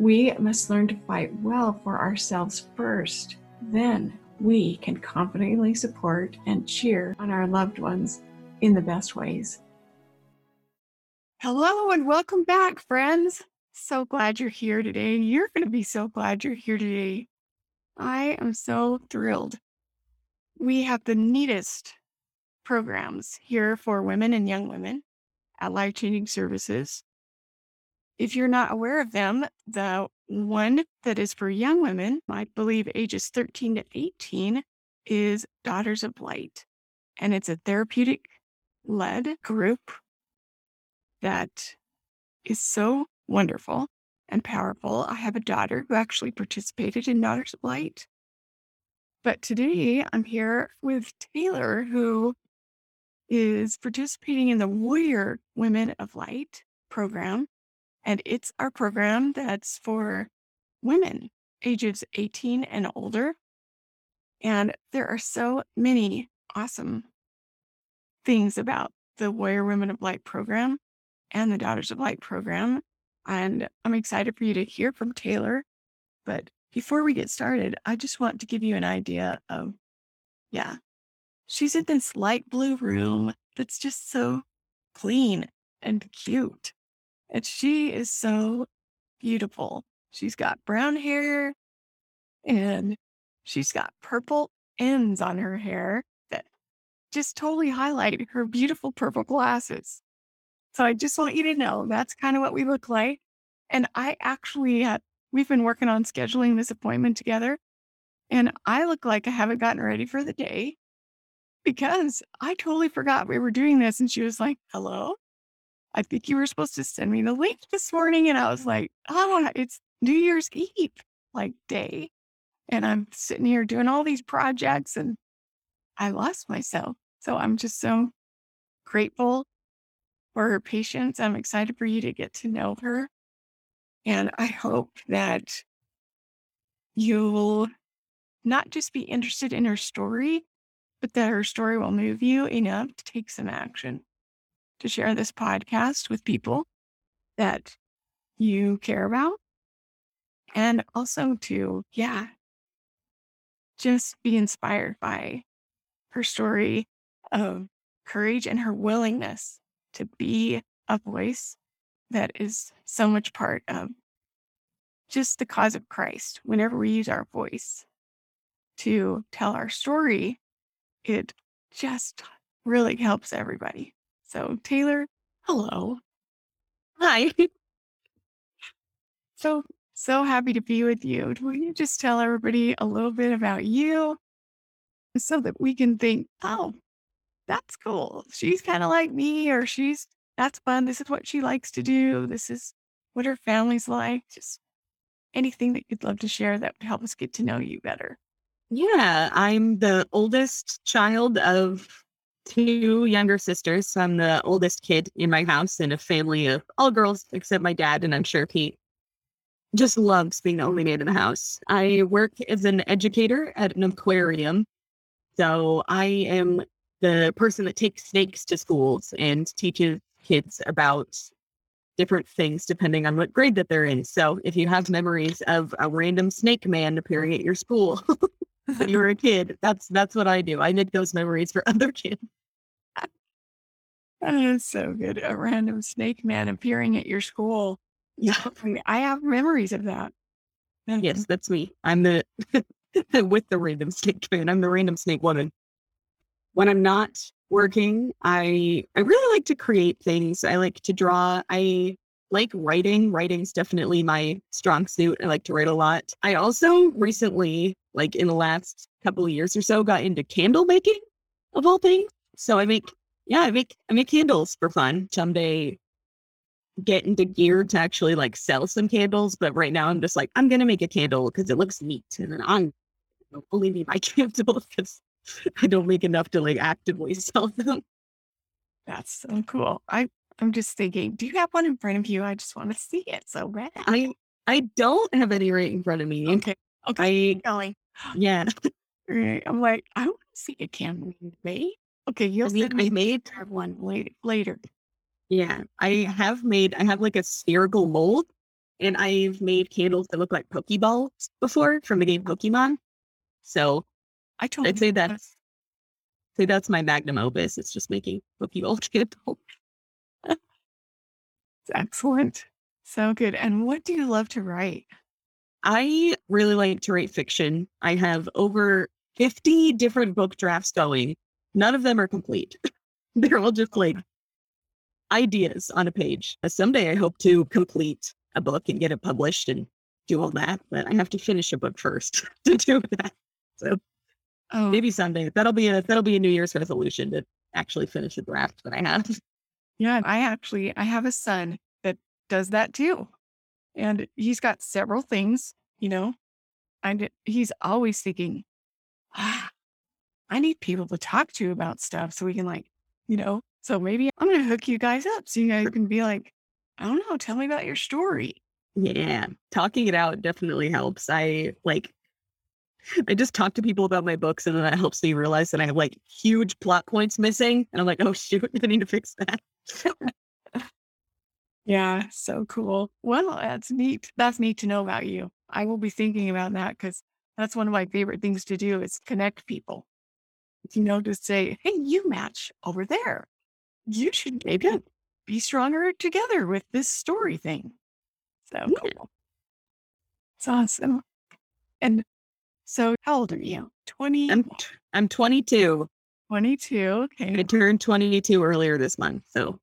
we must learn to fight well for ourselves first. Then we can confidently support and cheer on our loved ones in the best ways. Hello and welcome back, friends. So glad you're here today. You're going to be so glad you're here today I am so thrilled. We have the neatest programs here for women and young women at Life Changing Services. If you're not aware of them, the one that is for young women, I believe ages 13 to 18, is Daughters of Light. And it's a therapeutic led group that is so wonderful and powerful. I have a daughter who actually participated in Daughters of Light. But today I'm here with Taylor, who is participating in the Warrior Women of Light program. And it's our program that's for women ages 18 and older. And there are so many awesome things about the Warrior Women of Light program and the Daughters of Light program and I'm excited for you to hear from Taylor. But before we get started, I just want to give you an idea of, yeah, she's in this light blue room that's just so clean and cute. And she is so beautiful. She's got brown hair and she's got purple ends on her hair that just totally highlight her beautiful purple glasses. So I just want you to know that's kind of what we look like. And I actually, we've been working on scheduling this appointment together. And I look like I haven't gotten ready for the day because I totally forgot we were doing this. And she was like, hello, I think you were supposed to send me the link this morning. And I was like, oh, it's New Year's Eve, like day. And I'm sitting here doing all these projects and I lost myself. So I'm just so grateful for her patience. I'm excited for you to get to know her. And I hope that you'll not just be interested in her story, but that her story will move you enough to take some action, to share this podcast with people that you care about, and also to, yeah, just be inspired by her story of courage and her willingness to be a voice that is so much part of just the cause of Christ. Whenever we use our voice to tell our story, it just really helps everybody. So, Taylor, hello. Hi. so, so happy to be with you. Will you just tell everybody a little bit about you so that we can think, oh, that's cool. She's kind of like me, or she's, that's fun. This is what she likes to do. This is what her family's like. Just anything that you'd love to share that would help us get to know you better. Yeah, I'm the oldest child of two younger sisters. So I'm the oldest kid in my house in a family of all girls except my dad. And I'm sure Pete just loves being the only man in the house. I work as an educator at an aquarium. So I am the person that takes snakes to schools and teaches kids about different things depending on what grade that they're in. So if you have memories of a random snake man appearing at your school when you were a kid, that's that's what I do. I make those memories for other kids. That is so good. A random snake man appearing at your school. Yeah. Oh, I have memories of that. Yes, that's me. I'm the with the random snake man. I'm the random snake woman. When I'm not working, I I really like to create things. I like to draw. I like writing. Writing's definitely my strong suit. I like to write a lot. I also recently, like in the last couple of years or so, got into candle making of all things. So I make yeah, I make I make candles for fun. Someday get into gear to actually like sell some candles, but right now I'm just like I'm gonna make a candle because it looks neat, and then I'm only need my candles because I don't make enough to like actively sell them. That's so cool. I I'm just thinking, do you have one in front of you? I just want to see it so bad. I I don't have any right in front of me. Okay. Okay. I Going. yeah. Right. I'm like, I want to see a candle made. Okay, you'll mean send I made have one later. Later. yeah, I have made I have like a spherical mold and I've made candles that look like Pokeballs before from the game Pokemon. So I told I'd say that. that's say that's my magnum opus. It's just making Pokeball candles. It's excellent. So good. And what do you love to write? I really like to write fiction. I have over 50 different book drafts going. None of them are complete. They're all just like ideas on a page. Someday I hope to complete a book and get it published and do all that, but I have to finish a book first to do that. So Oh, maybe someday that'll be a that'll be a New Year's resolution to actually finish a draft that I have. Yeah. I actually I have a son that does that too. And he's got several things, you know. And he's always thinking, ah, I need people to talk to about stuff so we can like, you know. So maybe I'm gonna hook you guys up so you guys can be like, I don't know, tell me about your story. Yeah, talking it out definitely helps. I like I just talk to people about my books and then that helps me realize that I have like huge plot points missing. And I'm like, oh shoot, I need to fix that. Yeah, so cool. Well, that's neat. That's neat to know about you. I will be thinking about that because that's one of my favorite things to do is connect people. You know, to say, hey, you match over there. You should maybe be stronger together with this story thing. So Yeah. cool. It's awesome. And so how old are you? 20, I'm I'm 22. 22. Okay. I turned 22 earlier this month. So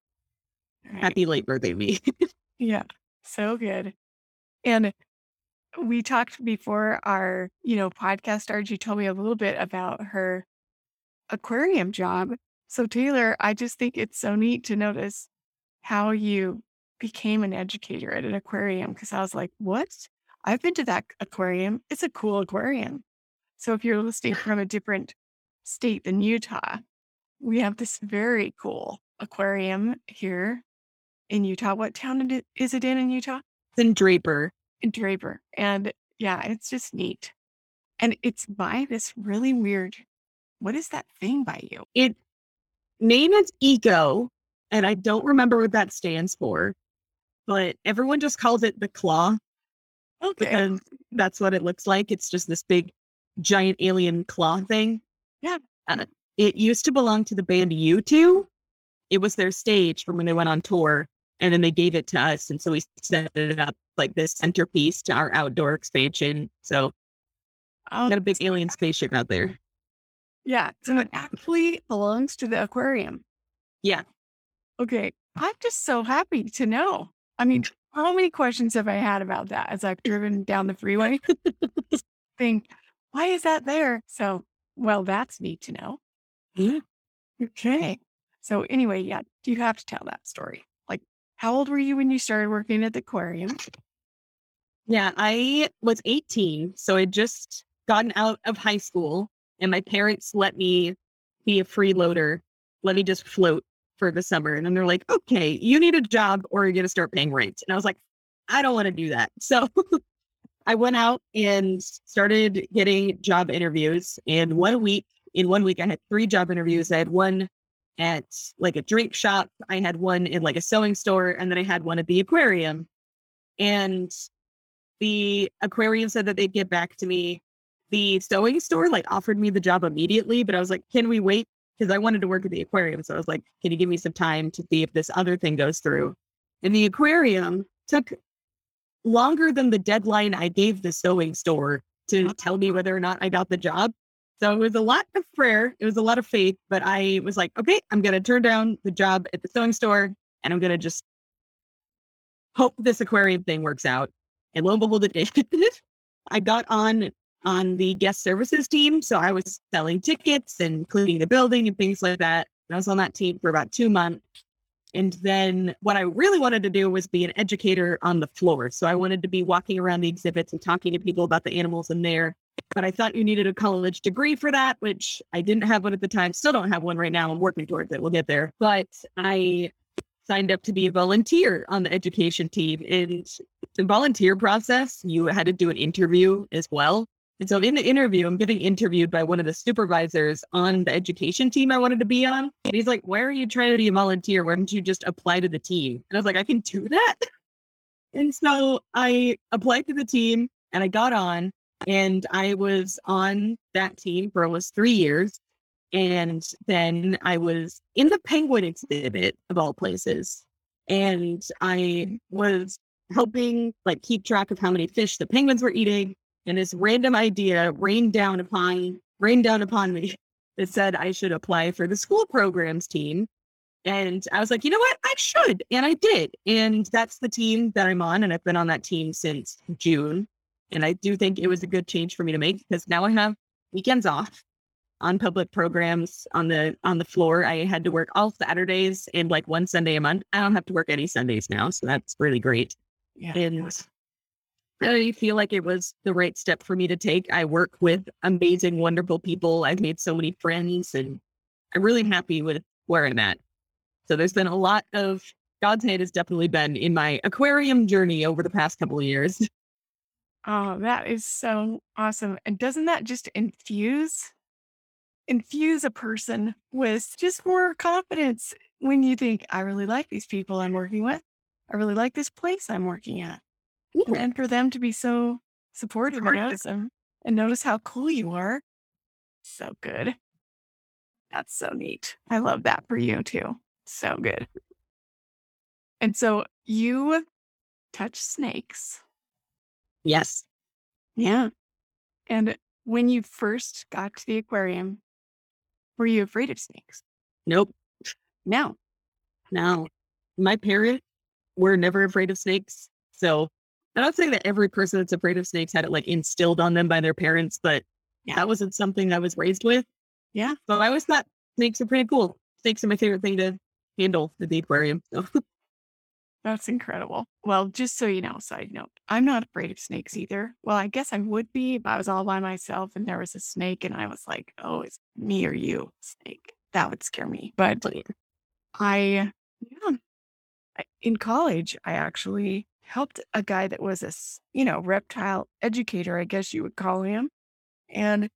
right. happy late birthday, me. Yeah, so good. And we talked before our, you know, podcast started. You told me a little bit about her aquarium job. So Taylor, I just think it's so neat to notice how you became an educator at an aquarium because I was like, what? I've been to that aquarium. It's a cool aquarium. So if you're listening from a different state than Utah, we have this very cool aquarium here in Utah. What town is it in in Utah? and Draper. In Draper. And yeah, it's just neat. And it's by this really weird, what is that thing by you? It name is Eco, and I don't remember what that stands for, but everyone just calls it the claw Okay. because that's what it looks like. It's just this big, giant alien claw thing. Yeah. It used to belong to the band U2. It was their stage from when they went on tour, and then they gave it to us, and so we set it up like this centerpiece to our outdoor expansion. So Oh, got a big alien spaceship out there. yeah. So it actually belongs to the aquarium. Yeah. Okay. I'm just so happy to know. I mean, how many questions have I had about that as I've driven down the freeway? Think, why is that there? So Well, that's neat to know. Yeah. Okay. So anyway, yeah, do you have to tell that story. Like, how old were you when you started working at the aquarium? Yeah, I was 18, so I'd just gotten out of high school, and my parents let me be a freeloader, let me just float for the summer. And then they're like, okay, you need a job or you're going to start paying rent. And I was like, I don't want to do that. So I went out and started getting job interviews. And one week, in one week, I had three job interviews. I had one at like a drink shop, I had one in like a sewing store, and then I had one at the aquarium. And the aquarium said that they'd get back to me. The sewing store like offered me the job immediately, but I was like, can we wait? Because I wanted to work at the aquarium. So I was like, can you give me some time to see if this other thing goes through? And the aquarium took longer than the deadline I gave the sewing store to tell me whether or not I got the job. So it was a lot of prayer. It was a lot of faith, but I was like, okay, I'm going to turn down the job at the sewing store and I'm going to just hope this aquarium thing works out. And lo and behold, it did. I got on on the guest services team. So I was selling tickets and cleaning the building and things like that. And I was on that team for about two months. And then what I really wanted to do was be an educator on the floor. So I wanted to be walking around the exhibits and talking to people about the animals in there. But I thought you needed a college degree for that, which I didn't have one at the time. Still don't have one right now. I'm working towards it. We'll get there. But I signed up to be a volunteer on the education team. And the volunteer process, you had to do an interview as well. And so in the interview, I'm getting interviewed by one of the supervisors on the education team I wanted to be on. And he's like, Why are you trying to be a volunteer? Why don't you just apply to the team? And I was like, I can do that. And so I applied to the team and I got on and I was on that team for almost three years. And then I was in the penguin exhibit of all places. And I was helping like keep track of how many fish the penguins were eating. And this random idea rained down upon rained down upon me that said I should apply for the school programs team. And I was like, you know what? I should. And I did. And that's the team that I'm on. And I've been on that team since June. And I do think it was a good change for me to make because now I have weekends off on public programs on the on the floor. I had to work all Saturdays and like one Sunday a month. I don't have to work any Sundays now, so that's really great. Yeah. And I feel like it was the right step for me to take. I work with amazing, wonderful people. I've made so many friends, and I'm really happy with where I'm at. So there's been a lot of God's hand has definitely been in my aquarium journey over the past couple of years. Oh, that is so awesome. And doesn't that just infuse infuse a person with just more confidence when you think, I really like these people I'm working with. I really like this place I'm working at. Yeah. And for them to be so supportive and and notice how cool you are. So good. That's so neat. I love that for you too. So good. And so you touch snakes. Yes. Yeah. And when you first got to the aquarium, were you afraid of snakes? Nope. No. No. My parents were never afraid of snakes. So I'm not saying that every person that's afraid of snakes had it like instilled on them by their parents, but Yeah. that wasn't something I was raised with. Yeah. So I always thought snakes are pretty cool. Snakes are my favorite thing to handle at the aquarium. So That's incredible. Well, just so you know, side note, I'm not afraid of snakes either. Well, I guess I would be if I was all by myself and there was a snake and I was like, oh, it's me or you, snake. That would scare me. But oh, I, yeah, I- in college, I actually helped a guy that was a, you know, reptile educator, I guess you would call him. And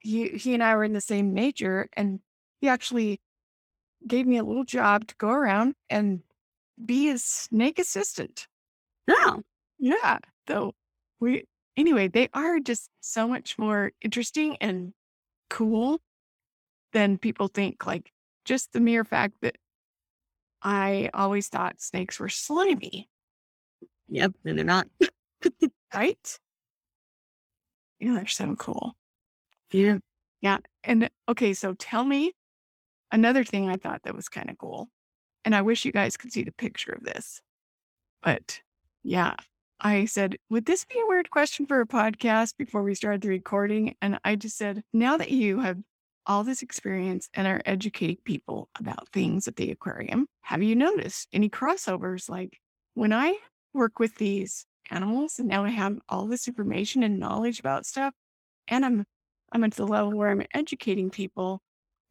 he, he and I were in the same major and he actually gave me a little job to go around and be a snake assistant. no. Yeah. So we, anyway, they are just so much more interesting and cool than people think. Like just the mere fact that I always thought snakes were slimy, Yep. And they're not. right? Yeah, they're so cool. Yeah. Yeah. And okay, so tell me another thing I thought that was kind of cool. And I wish you guys could see the picture of this. But yeah, I said, Would this be a weird question for a podcast before we started the recording? And I just said, Now that you have all this experience and are educating people about things at the aquarium, have you noticed any crossovers? Like when I work with these animals and now I have all this information and knowledge about stuff, and I'm I'm at the level where I'm educating people.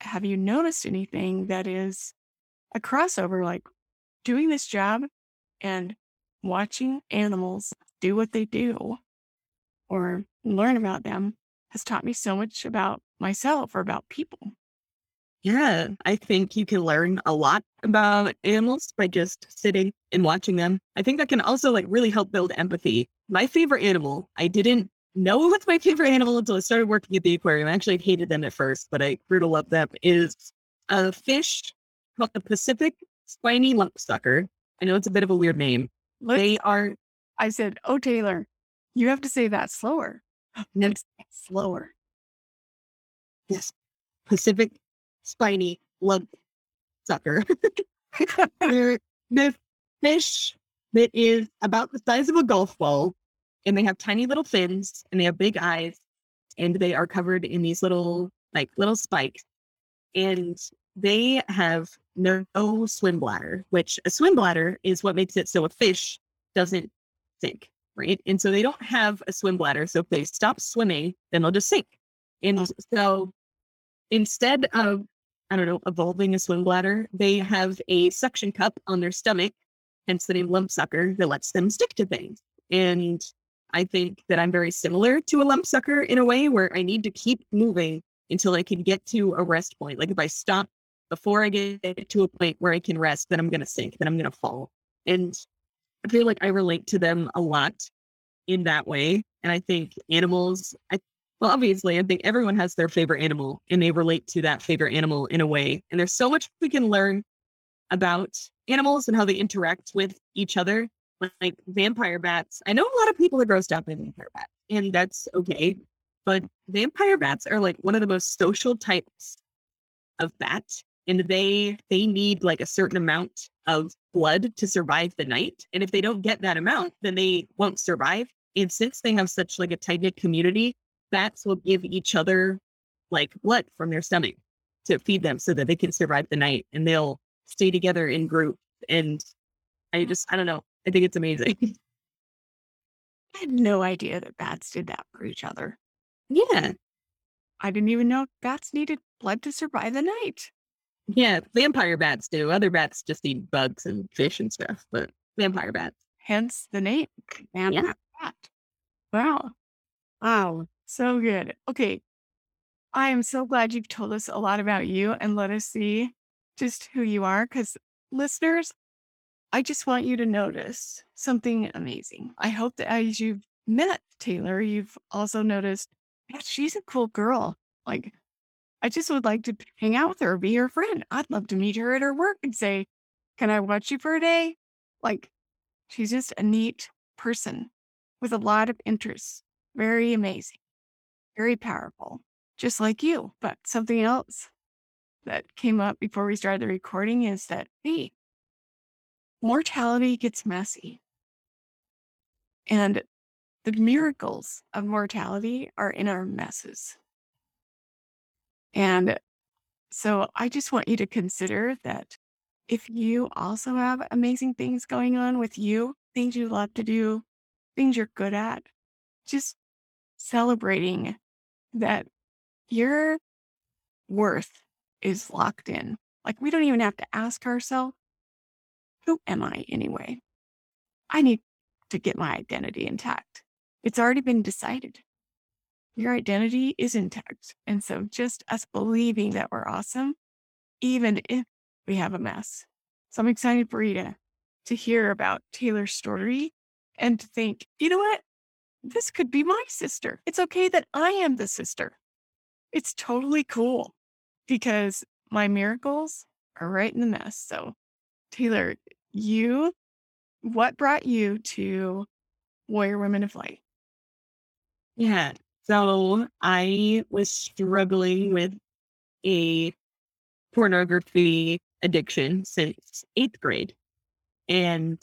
Have you noticed anything that is a crossover, like doing this job and watching animals do what they do or learn about them has taught me so much about myself or about people. Yeah, I think you can learn a lot about animals by just sitting and watching them. I think that can also like really help build empathy. My favorite animal, I didn't know what's my favorite animal until I started working at the aquarium. I actually hated them at first, but I grew to love them. Is a fish called the Pacific spiny lumpsucker. I know it's a bit of a weird name. Let's, They are I said, Oh, Taylor, you have to say that slower. Next. Slower. yes, Pacific spiny lump sucker. They're this fish that is about the size of a golf ball, and they have tiny little fins, and they have big eyes, and they are covered in these little like little spikes, and they have no, no swim bladder, which a swim bladder is what makes it so a fish doesn't sink, right? And so they don't have a swim bladder, so if they stop swimming, then they'll just sink. And so instead of I don't know, evolving a swim bladder, they have a suction cup on their stomach, hence the name lump sucker, that lets them stick to things. And I think that I'm very similar to a lump sucker in a way where I need to keep moving until I can get to a rest point. Like if I stop before I get to a point where I can rest, then I'm going to sink, then I'm going to fall. And I feel like I relate to them a lot in that way. And I think animals, I well, obviously, I think everyone has their favorite animal and they relate to that favorite animal in a way. And there's so much we can learn about animals and how they interact with each other. Like vampire bats. I know a lot of people are grossed out by vampire bats, and that's okay. But vampire bats are like one of the most social types of bat. And they they need like a certain amount of blood to survive the night. And if they don't get that amount, then they won't survive. And since they have such like a tight knit community, bats will give each other like blood from their stomach to feed them so that they can survive the night and they'll stay together in groups. And I just, I don't know. I think it's amazing. I had no idea that bats did that for each other. yeah. I didn't even know bats needed blood to survive the night. Yeah. Vampire bats do. Other bats just eat bugs and fish and stuff, but vampire bats. Hence the name vampire bat. Wow. Wow. So good. Okay. I am so glad you've told us a lot about you and let us see just who you are. Because listeners, I just want you to notice something amazing. I hope that as you've met Taylor, you've also noticed yeah, she's a cool girl. Like, I just would like to hang out with her, be her friend. I'd love to meet her at her work and say, Can I watch you for a day? Like, she's just a neat person with a lot of interests. Very amazing, very powerful, just like you. But something else that came up before we started the recording is that, hey, mortality gets messy. And the miracles of mortality are in our messes. And so I just want you to consider that if you also have amazing things going on with you, things you love to do, things you're good at, just celebrating that your worth is locked in. Like we don't even have to ask ourselves, who am I anyway? I need to get my identity intact. It's already been decided. Your identity is intact. And so just us believing that we're awesome, even if we have a mess. So I'm excited for you to, to hear about Taylor's story and to think, you know what? This could be my sister. It's okay that I am the sister. It's totally cool because my miracles are right in the mess. So, Taylor, you, what brought you to Warrior Women of Light? Yeah. So I was struggling with a pornography addiction since eighth grade. And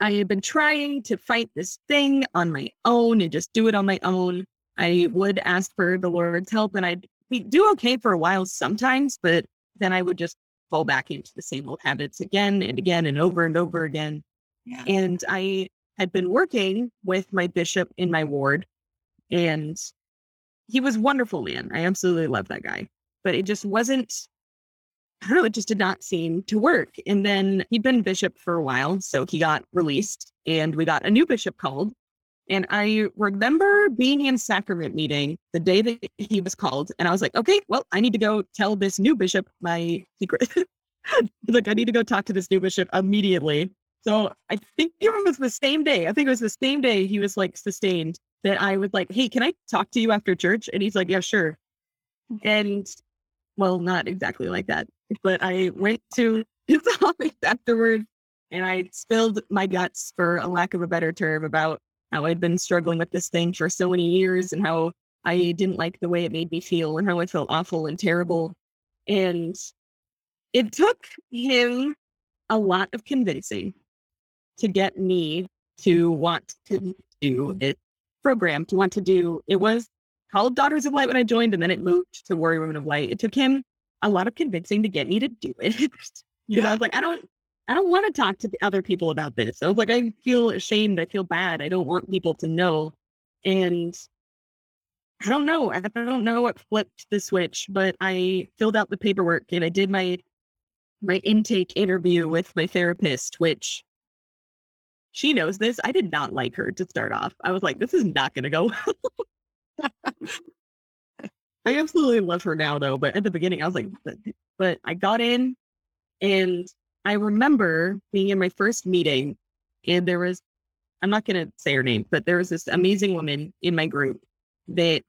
I had been trying to fight this thing on my own and just do it on my own. I would ask for the Lord's help and I'd be do okay for a while sometimes, but then I would just fall back into the same old habits again and again and over and over again. Yeah. And I had been working with my bishop in my ward, and he was wonderful, man. I absolutely love that guy. But it just wasn't, I don't know, it just did not seem to work. And then he'd been bishop for a while. So he got released, and we got a new bishop called. And I remember being in sacrament meeting the day that he was called. And I was like, okay, well, I need to go tell this new bishop my secret. like, I need to go talk to this new bishop immediately. So I think it was the same day. I think it was the same day he was like sustained that I was like, hey, can I talk to you after church? And he's like, yeah, sure. And well, not exactly like that, but I went to his office afterwards and I spilled my guts, for a lack of a better term, about how I'd been struggling with this thing for so many years and how I didn't like the way it made me feel and how I felt awful and terrible. And it took him a lot of convincing to get me to want to do it program, to want to do it was called Daughters of Light when I joined, and then it moved to Warrior Women of Light. It took him a lot of convincing to get me to do it. yeah. I was like, I don't I don't want to talk to the other people about this. I was like, I feel ashamed. I feel bad. I don't want people to know. And I don't know. I don't know what flipped the switch, but I filled out the paperwork and I did my my intake interview with my therapist, which she knows this. I did not like her to start off. I was like, this is not going to go I absolutely love her now, though. But at the beginning, I was like, but, but I got in and I remember being in my first meeting, and there was, I'm not going to say her name, but there was this mm-hmm. amazing woman in my group that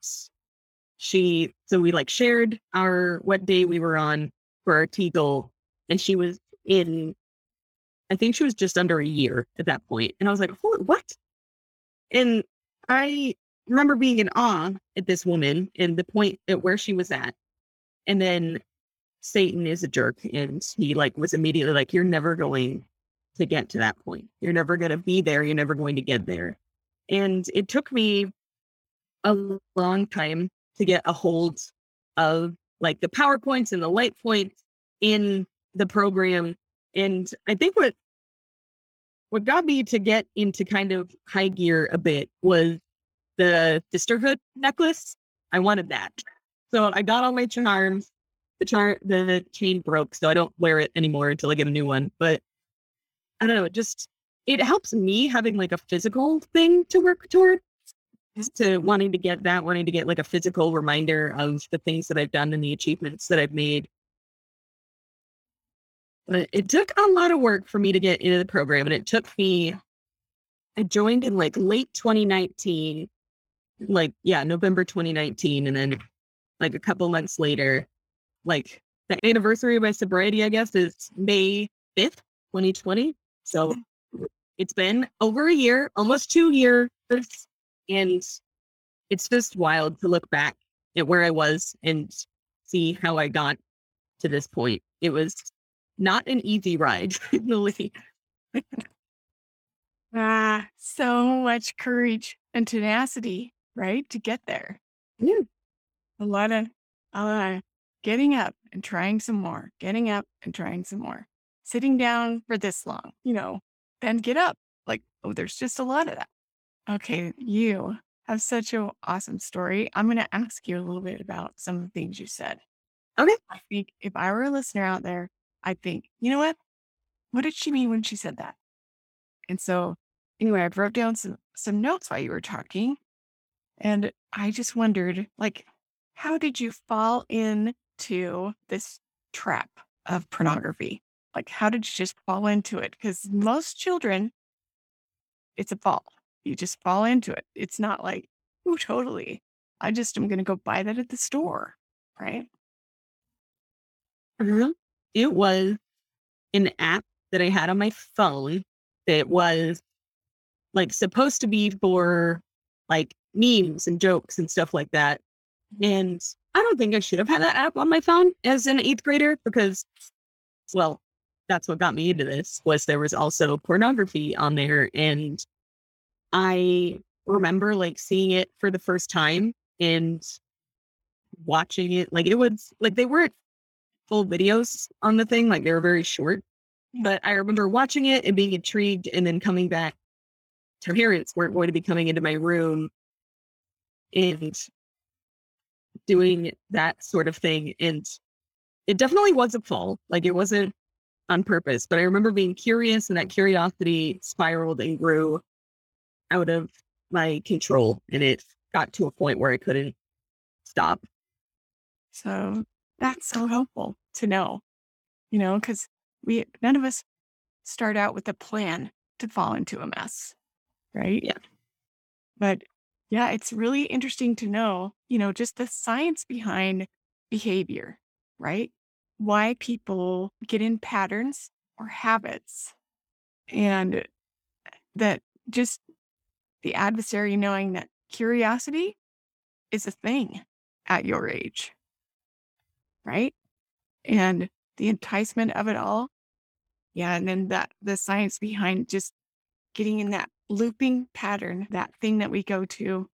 she, so we like shared our, what day we were on for our Teagle, and she was in, I think she was just under a year at that point. And I was like, what? And I remember being in awe at this woman and the point at where she was at. And then Satan is a jerk and he like was immediately like, You're never going to get to that point. You're never going to be there. You're never going to get there. And it took me a long time to get a hold of like the PowerPoints and the light points in the program. And I think what what got me to get into kind of high gear a bit was the sisterhood necklace. I wanted that. So I got all my charms the chart the chain broke, so I don't wear it anymore until I get a new one. But I don't know, it just it helps me having like a physical thing to work toward to wanting to get that, wanting to get like a physical reminder of the things that I've done and the achievements that I've made. But it took a lot of work for me to get into the program. And it took me, I joined in like late 2019, like, yeah, November 2019. And then like a couple months later, like the anniversary of my sobriety, I guess, is May 5th, 2020. So it's been over a year, almost two years. And it's just wild to look back at where I was and see how I got to this point. It was not an easy ride, really. ah, so much courage and tenacity, right? To get there. Yeah. A lot of, a lot of getting up and trying some more, getting up and trying some more, sitting down for this long, you know, then get up. Like, oh, there's just a lot of that. Okay, you have such an awesome story. I'm going to ask you a little bit about some of the things you said. Okay. I think if I were a listener out there, I'd think, you know what? What did she mean when she said that? And so, anyway, I wrote down some some notes while you were talking, and I just wondered, like, how did you fall into this trap of pornography? Like, how did you just fall into it? Because most children, it's a fall. You just fall into it. It's not like, oh, totally. I just am going to go buy that at the store. Right. Mm-hmm. It was an app that I had on my phone that was like supposed to be for like memes and jokes and stuff like that. Mm-hmm. And I don't think I should have had that app on my phone as an eighth grader because, well, that's what got me into this was there was also pornography on there and I remember like seeing it for the first time and watching it like it was like they weren't full videos on the thing like they were very short but I remember watching it and being intrigued and then coming back to parents weren't going to be coming into my room and doing that sort of thing and it definitely was a fall like it wasn't on purpose but I remember being curious and that curiosity spiraled and grew out of my control and it got to a point where I couldn't stop. So that's so helpful to know, you know, because we, none of us start out with a plan to fall into a mess, right? Yeah. But yeah, it's really interesting to know, you know, just the science behind behavior, right? Why people get in patterns or habits. And that just the adversary knowing that curiosity is a thing at your age, right? And the enticement of it all. Yeah. And then that the science behind just getting in that looping pattern, that thing that we go to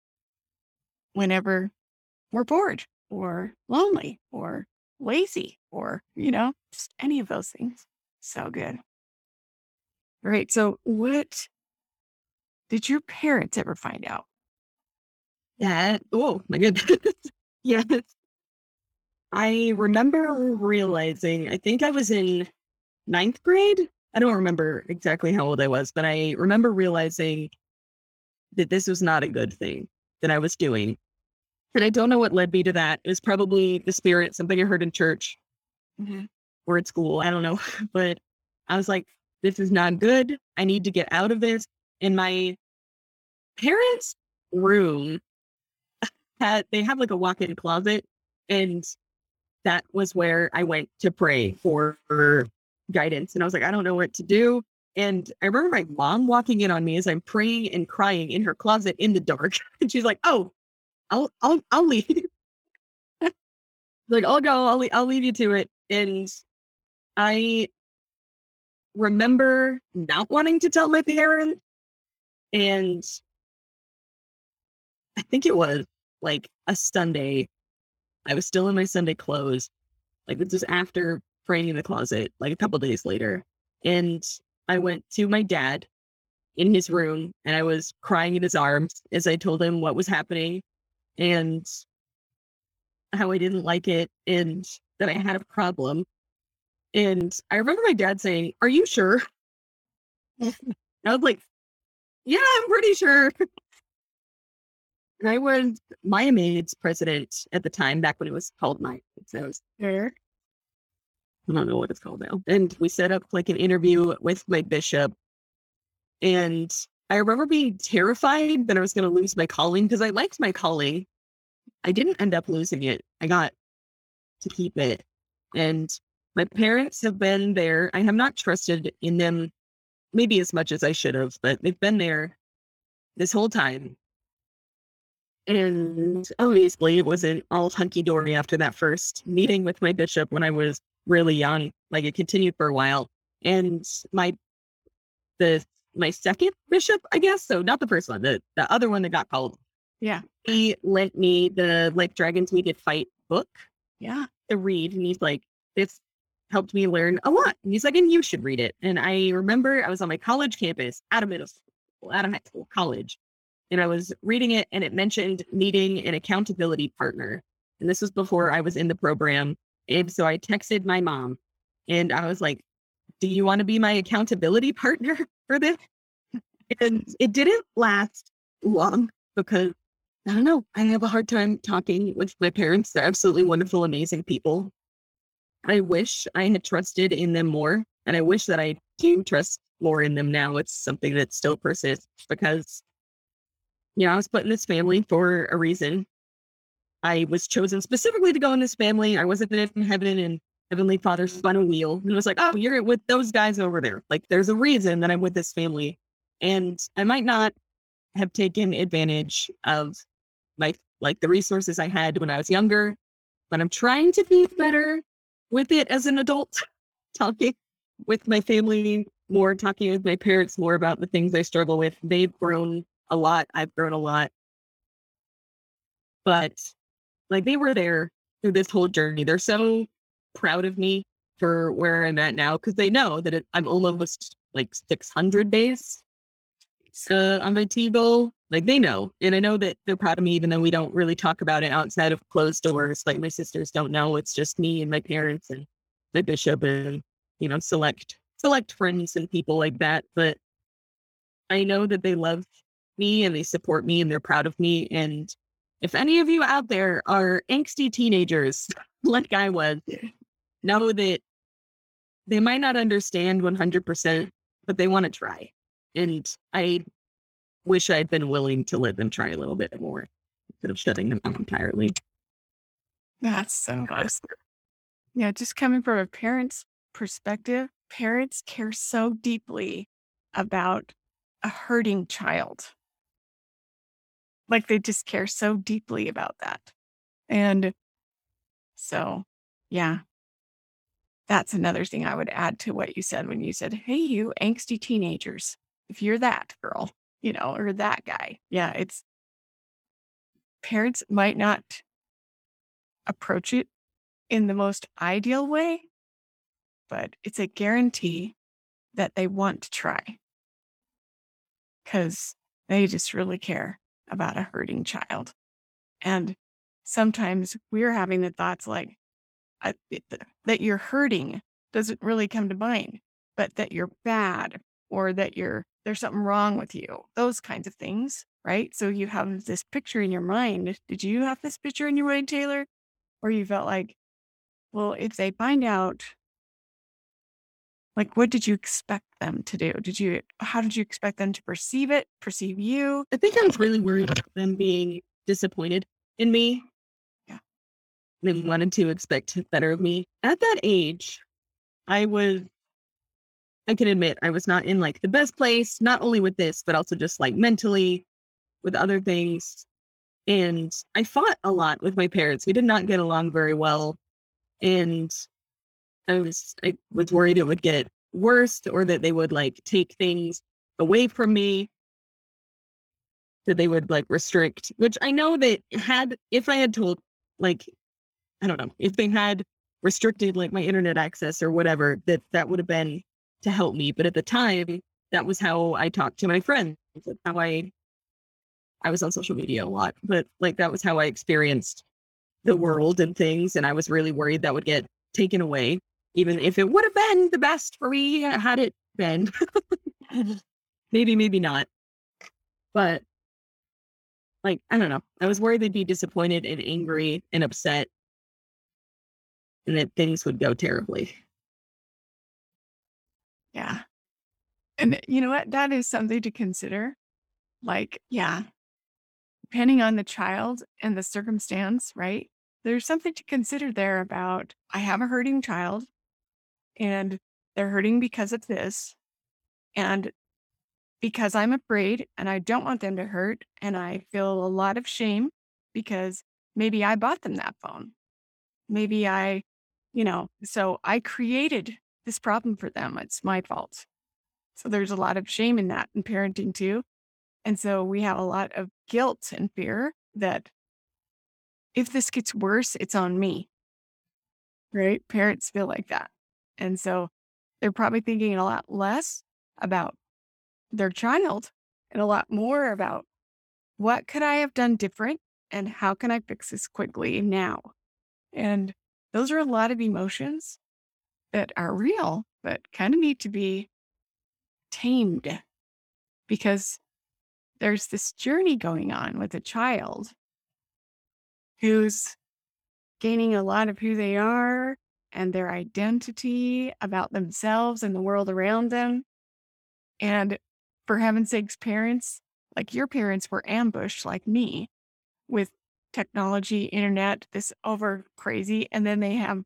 whenever we're bored or lonely or lazy or, you know, just any of those things. So good. All right. So, what did your parents ever find out? That oh my goodness. yes. I remember realizing, I think I was in ninth grade. I don't remember exactly how old I was, but I remember realizing that this was not a good thing that I was doing. And I don't know what led me to that. It was probably the spirit, something I heard in church Mm-hmm. or at school. I don't know. But I was like, this is not good. I need to get out of this. And my parents' room had, they have like a walk in closet. And that was where I went to pray for guidance. And I was like, I don't know what to do. And I remember my mom walking in on me as I'm praying and crying in her closet in the dark. And she's like, Oh, I'll I'll I'll leave. like, oh, I'll go, I'll I'll leave you to it. And I remember not wanting to tell my parents. And I think it was like a Sunday. I was still in my Sunday clothes. Like this is after praying in the closet, like a couple days later. And I went to my dad in his room and I was crying in his arms as I told him what was happening and how I didn't like it and that I had a problem. And I remember my dad saying, Are you sure? I was like, Yeah, I'm pretty sure. And I was Mia Maids president at the time, back when it was called my so I was there. I don't know what it's called now. And we set up like an interview with my bishop. And I remember being terrified that I was going to lose my calling because I liked my calling. I didn't end up losing it. I got to keep it. And my parents have been there. I have not trusted in them maybe as much as I should have, but they've been there this whole time. And obviously, it wasn't all hunky dory after that first meeting with my bishop when I was really young. Like it continued for a while. And my, the, my second bishop, I guess. So not the first one, the, the other one that got called. Yeah. He lent me the Like Dragons We Did Fight book Yeah. to read. And he's like, this helped me learn a lot. And he's like, and you should read it. And I remember I was on my college campus out of middle school, out of high school, college. And I was reading it and it mentioned needing an accountability partner. And this was before I was in the program. And so I texted my mom and I was like, do you want to be my accountability partner for this? And it didn't last long because I don't know. I have a hard time talking with my parents. They're absolutely wonderful, amazing people. I wish I had trusted in them more. And I wish that I do trust more in them now. It's something that still persists because, you know, I was put in this family for a reason. I was chosen specifically to go in this family. I wasn't in heaven and Heavenly Father mm. spun a wheel and it was like, oh, you're with those guys over there. Like, there's a reason that I'm with this family. And I might not have taken advantage of my like the resources I had when I was younger, but I'm trying to be better with it as an adult talking with my family more, talking with my parents more about the things I struggle with. They've grown a lot. I've grown a lot. But like they were there through this whole journey. They're so proud of me for where I'm at now because they know that it, I'm almost like 600 days uh, on my T-bill. Like they know, and I know that they're proud of me, even though we don't really talk about it outside of closed doors. Like my sisters don't know; it's just me and my parents and the bishop and you know select select friends and people like that. But I know that they love me and they support me and they're proud of me. And if any of you out there are angsty teenagers like I was, know that they might not understand 100%, but they want to try. And I wish I'd been willing to let them try a little bit more instead of shutting them out entirely. That's so nice. Yeah, just coming from a parent's perspective, parents care so deeply about a hurting child. Like they just care so deeply about that. And so, yeah, that's another thing I would add to what you said when you said, Hey, you angsty teenagers, if you're that girl, you know, or that guy. Yeah, it's parents might not approach it in the most ideal way, but it's a guarantee that they want to try because they just really care about a hurting child. And sometimes we're having the thoughts like I, that you're hurting doesn't really come to mind, but that you're bad or that you're there's something wrong with you, those kinds of things, right? So you have this picture in your mind. Did you have this picture in your mind, Taylor? Or you felt like, well, if they find out like, what did you expect them to do? Did you, how did you expect them to perceive it, perceive you? I think I was really worried about them being disappointed in me. Yeah. They wanted to expect better of me. At that age, I was, I can admit, I was not in like the best place, not only with this, but also just like mentally with other things. And I fought a lot with my parents. We did not get along very well. And I was I was worried it would get worse or that they would like take things away from me. That they would like restrict, which I know that had if I had told like I don't know, if they had restricted like my internet access or whatever, that that would have been to help me. But at the time, that was how I talked to my friends. How I I was on social media a lot, but like that was how I experienced the world and things. And I was really worried that would get taken away even if it would have been the best for me had it been. maybe, maybe not. But like, I don't know. I was worried they'd be disappointed and angry and upset and that things would go terribly. Yeah. And eh, you know what? That is something to consider. Like, yeah, depending on the child and the circumstance, right? There's something to consider there about I have a hurting child and they're hurting because of this. And because I'm afraid and I don't want them to hurt. And I feel a lot of shame because maybe I bought them that phone. Maybe I, you know, so I created this problem for them. It's my fault. So there's a lot of shame in that in parenting too. And so we have a lot of guilt and fear that if this gets worse, it's on me. Right? Parents feel like that. And so they're probably thinking a lot less about their child and a lot more about what could I have done different and how can I fix this quickly now? And those are a lot of emotions that are real, but kind of need to be tamed because there's this journey going on with a child who's gaining a lot of who they are and their identity about themselves and the world around them. And for heaven's sakes, parents, like your parents were ambushed like me with technology, internet, this over crazy. And then they have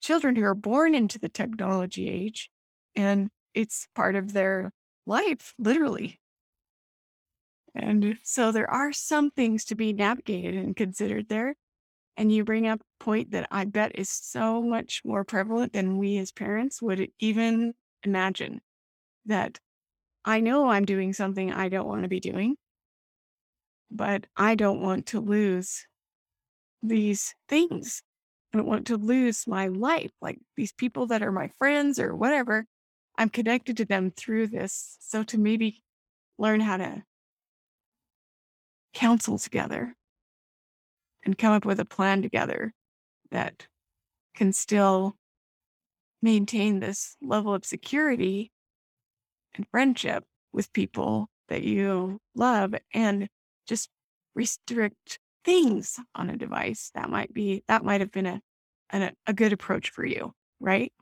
children who are born into the technology age and it's part of their life, literally. And so there are some things to be navigated and considered there. And you bring up a point that I bet is so much more prevalent than we as parents would even imagine that I know I'm doing something I don't want to be doing, but I don't want to lose these things. I don't want to lose my life. Like these people that are my friends or whatever, I'm connected to them through this. So to maybe learn how to counsel together and come up with a plan together that can still maintain this level of security and friendship with people that you love and just restrict things on a device that might be that might have been a a, a good approach for you right?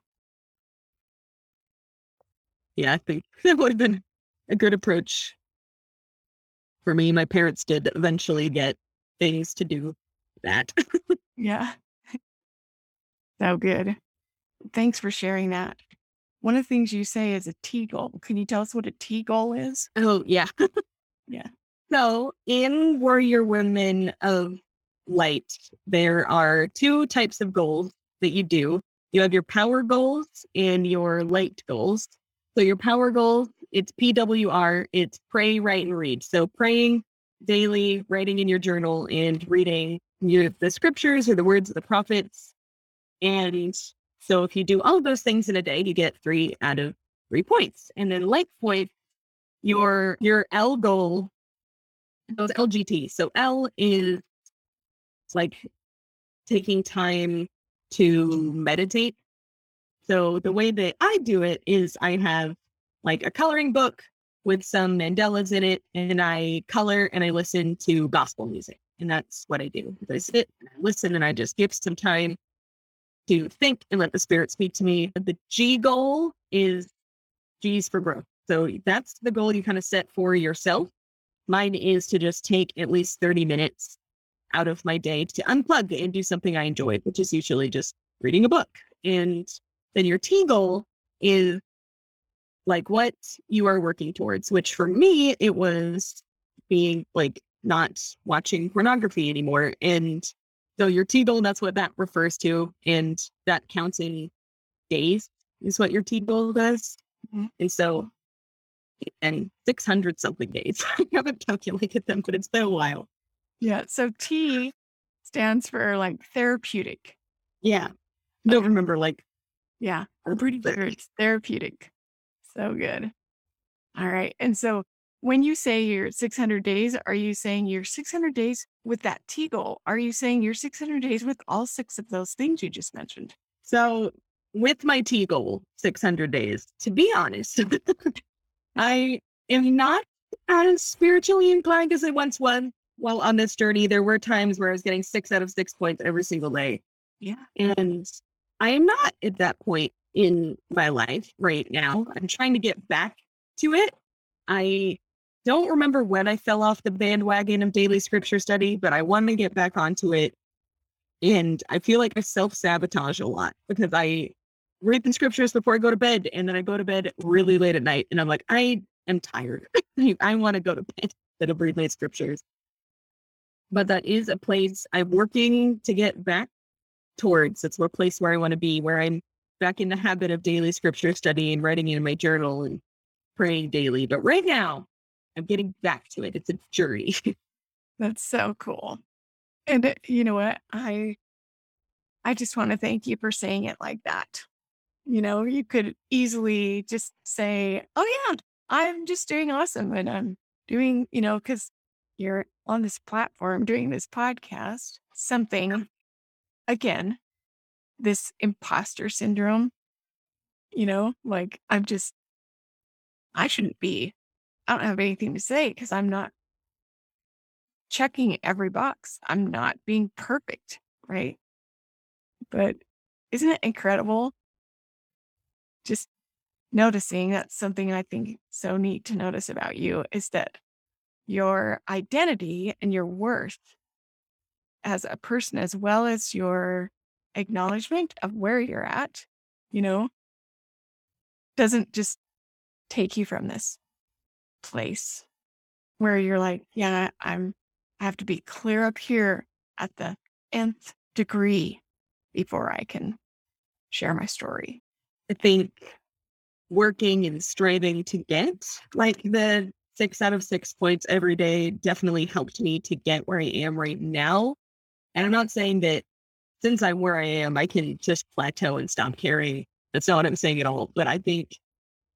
Yeah i think that would have been a good approach for me. My parents did eventually get things to do that yeah so good thanks for sharing that one of the things you say is a T goal. Can you tell us what a T goal is? Oh, yeah. Yeah. So, in Warrior Women of Light, there are two types of goals that you do. You have your power goals and your light goals. So, your power goals, it's PWR, it's pray, write, and read. So, praying daily, writing in your journal, and reading your, the scriptures or the words of the prophets. And so if you do all of those things in a day, you get three out of three points. And then light point, your your L goal, those LGT. So L is like taking time to meditate. So the way that I do it is I have like a coloring book with some mandalas in it, and I color and I listen to gospel music. And that's what I do. I sit and I listen and I just give some time to think and let the spirit speak to me. The G goal is G's for growth. So that's the goal you kind of set for yourself. Mine is to just take at least 30 minutes out of my day to unplug and do something I enjoy, which is usually just reading a book. And then your T goal is like what you are working towards, which for me, it was being like not watching pornography anymore and so your T goal, that's what that refers to. And that counts in days is what your T goal does. Mm-hmm. And so, and 600 something days. I haven't calculated them, but it's been a while. Yeah. So T stands for like therapeutic. Yeah. Don't remember like. Yeah. I'm pretty sure it's therapeutic. So good. All right. And so when you say you're 600 days, are you saying you're 600 days with that T goal? Are you saying you're 600 days with all six of those things you just mentioned? So, with my T goal, 600 days, to be honest, I am not as spiritually inclined as I once was. While on this journey, there were times where I was getting six out of six points every single day. Yeah. And I am not at that point in my life right now. I'm trying to get back to it. I don't remember when I fell off the bandwagon of daily scripture study, but I want to get back onto it. And I feel like I self sabotage a lot because I read the scriptures before I go to bed, and then I go to bed really late at night, and I'm like, I am tired. I want to go to bed instead of read late scriptures. But that is a place I'm working to get back towards. It's a place where I want to be, where I'm back in the habit of daily scripture study and writing in my journal and praying daily. But right now, I'm getting back to it. It's a journey. That's so cool. And it, you know what? I I just want to thank you for saying it like that. You know, you could easily just say, "Oh yeah, I'm just doing awesome and I'm doing, you know, cuz you're on this platform doing this podcast, something again, this imposter syndrome, you know, like I'm just I shouldn't be I don't have anything to say because I'm not checking every box. I'm not being perfect, right? But isn't it incredible? Just noticing that's something I think so neat to notice about you is that your identity and your worth as a person, as well as your acknowledgement of where you're at, you know, doesn't just take you from this place where you're like, yeah, I'm, I have to be clear up here at the nth degree before I can share my story. I think working and striving to get. Like the six out of six points every day definitely helped me to get where I am right now. And I'm not saying that since I'm where I am, I can just plateau and stop caring. That's not what I'm saying at all. But I think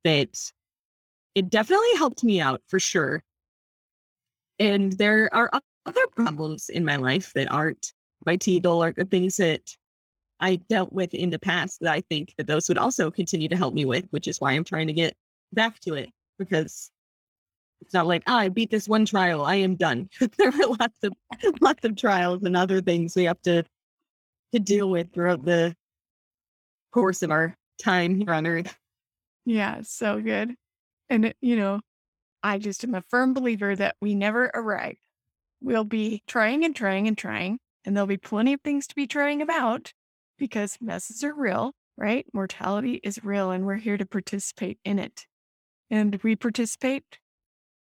that it definitely helped me out for sure. And there are other problems in my life that aren't goal are the things that I dealt with in the past that I think that those would also continue to help me with, which is why I'm trying to get back to it because it's not like, oh, I beat this one trial, I am done. there are lots of lots of trials and other things we have to to deal with throughout the course of our time here on earth. Yeah, so good. And you know, I just am a firm believer that we never arrive. We'll be trying and trying and trying, and there'll be plenty of things to be trying about because messes are real, right? Mortality is real, and we're here to participate in it. And we participate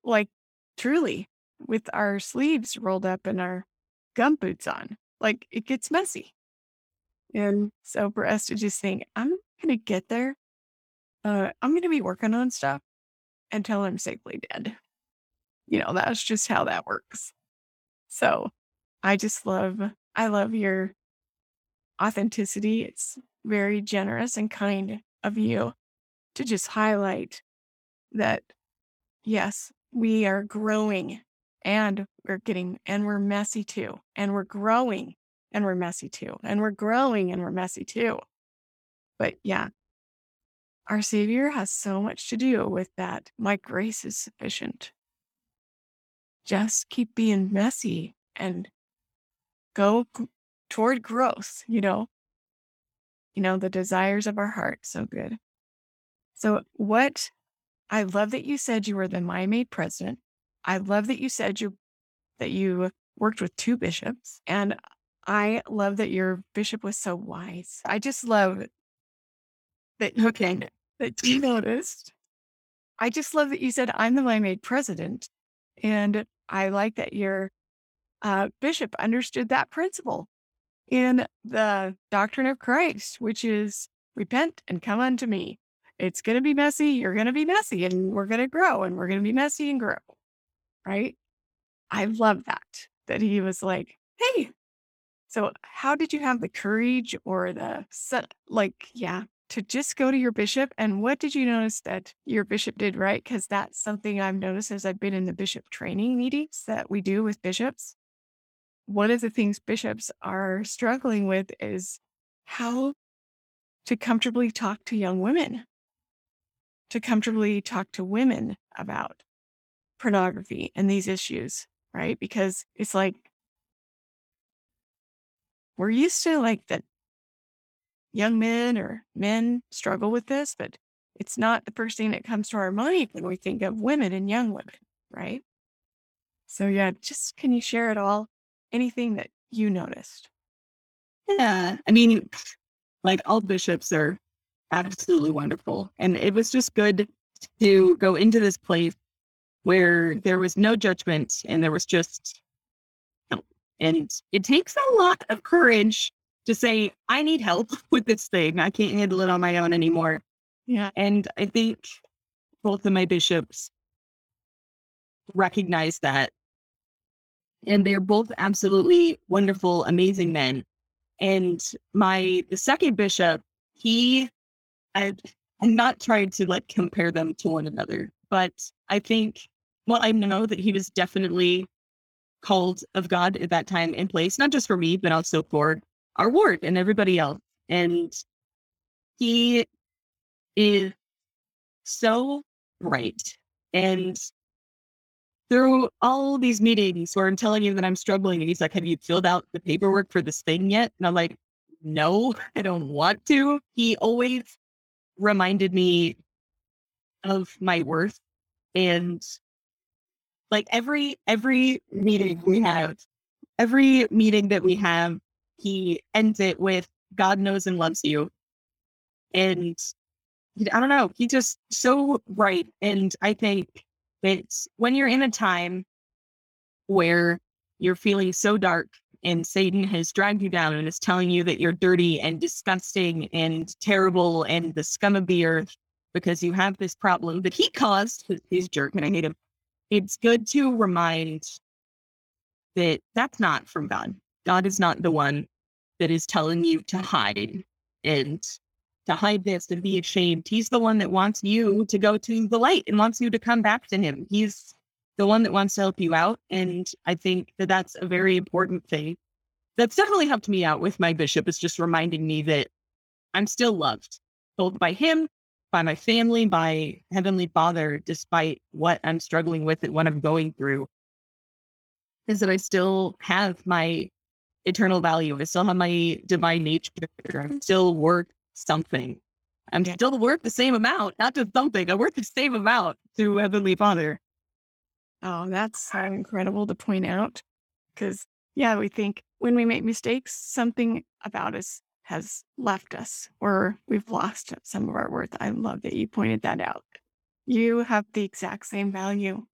like truly with our sleeves rolled up and our gum boots on. Like it gets messy. And so for us to just think, I'm going to get there, uh, I'm going to be working on stuff until I'm safely dead. You know, that's just how that works. So I just love, I love your authenticity. It's very generous and kind of you to just highlight that, yes, we are growing and we're getting, and we're messy too, and we're growing and we're messy too, and we're growing and we're messy too. But yeah, our Savior has so much to do with that. My grace is sufficient. Just keep being messy and go toward growth, you know, you know, the desires of our heart. So good. So, what I love that you said you were the Maid president. I love that you said you that you worked with two bishops. And I love that your bishop was so wise. I just love that okay, that you noticed. I just love that you said I'm the Mia Maid president. And I like that your uh, bishop understood that principle in the doctrine of Christ, which is repent and come unto me. It's going to be messy. You're going to be messy and we're going to grow and we're going to be messy and grow. Right. I love that, that he was like, hey, so how did you have the courage or the, like, yeah, to just go to your bishop? And what did you notice that your bishop did right? Because that's something I've noticed as I've been in the bishop training meetings that we do with bishops one of the things bishops are struggling with is how to comfortably talk to young women, to comfortably talk to women about pornography and these issues, right? Because it's like we're used to like that young men or men struggle with this, but it's not the first thing that comes to our mind when we think of women and young women, right? So, yeah, just can you share it all anything that you noticed? Yeah. I mean, like all bishops are absolutely wonderful. And it was just good to go into this place where there was no judgment and there was just. And it takes a lot of courage to say, I need help with this thing. I can't handle it on my own anymore. Yeah. And I think both of my bishops recognize that and they're both absolutely wonderful, amazing men. And my the second bishop, he, I, I'm not trying to like compare them to one another, but I think, well, I know that he was definitely called of God at that time in place, not just for me, but also for our ward and everybody else. And he is so bright and through all these meetings where I'm telling you that I'm struggling. And he's like, Have you filled out the paperwork for this thing yet? And I'm like, No, I don't want to. He always reminded me of my worth. And like every every meeting we have, every meeting that we have, he ends it with God knows and loves you. And I don't know, he just so right. And I think it's when you're in a time where you're feeling so dark and Satan has dragged you down and is telling you that you're dirty and disgusting and terrible and the scum of the earth. because you have this problem that he caused. He's jerk and I hate him. It's good to remind that that's not from God. God is not the one that is telling you to hide and to hide this and be ashamed. He's the one that wants you to go to the light and wants you to come back to him. He's the one that wants to help you out. And I think that that's a very important thing. That's definitely helped me out with my bishop, is just reminding me that I'm still loved, both by him, by my family, by Heavenly Father, despite what I'm struggling with and what I'm going through. Is that I still have my eternal value. I still have my divine nature. I'm still worth something. I'm still worth the same amount, not just something. I'm worth the same amount to Heavenly Father. Oh, that's so incredible to point out. Because, yeah, we think when we make mistakes, something about us has left us or we've lost some of our worth. I love that you pointed that out. You have the exact same value,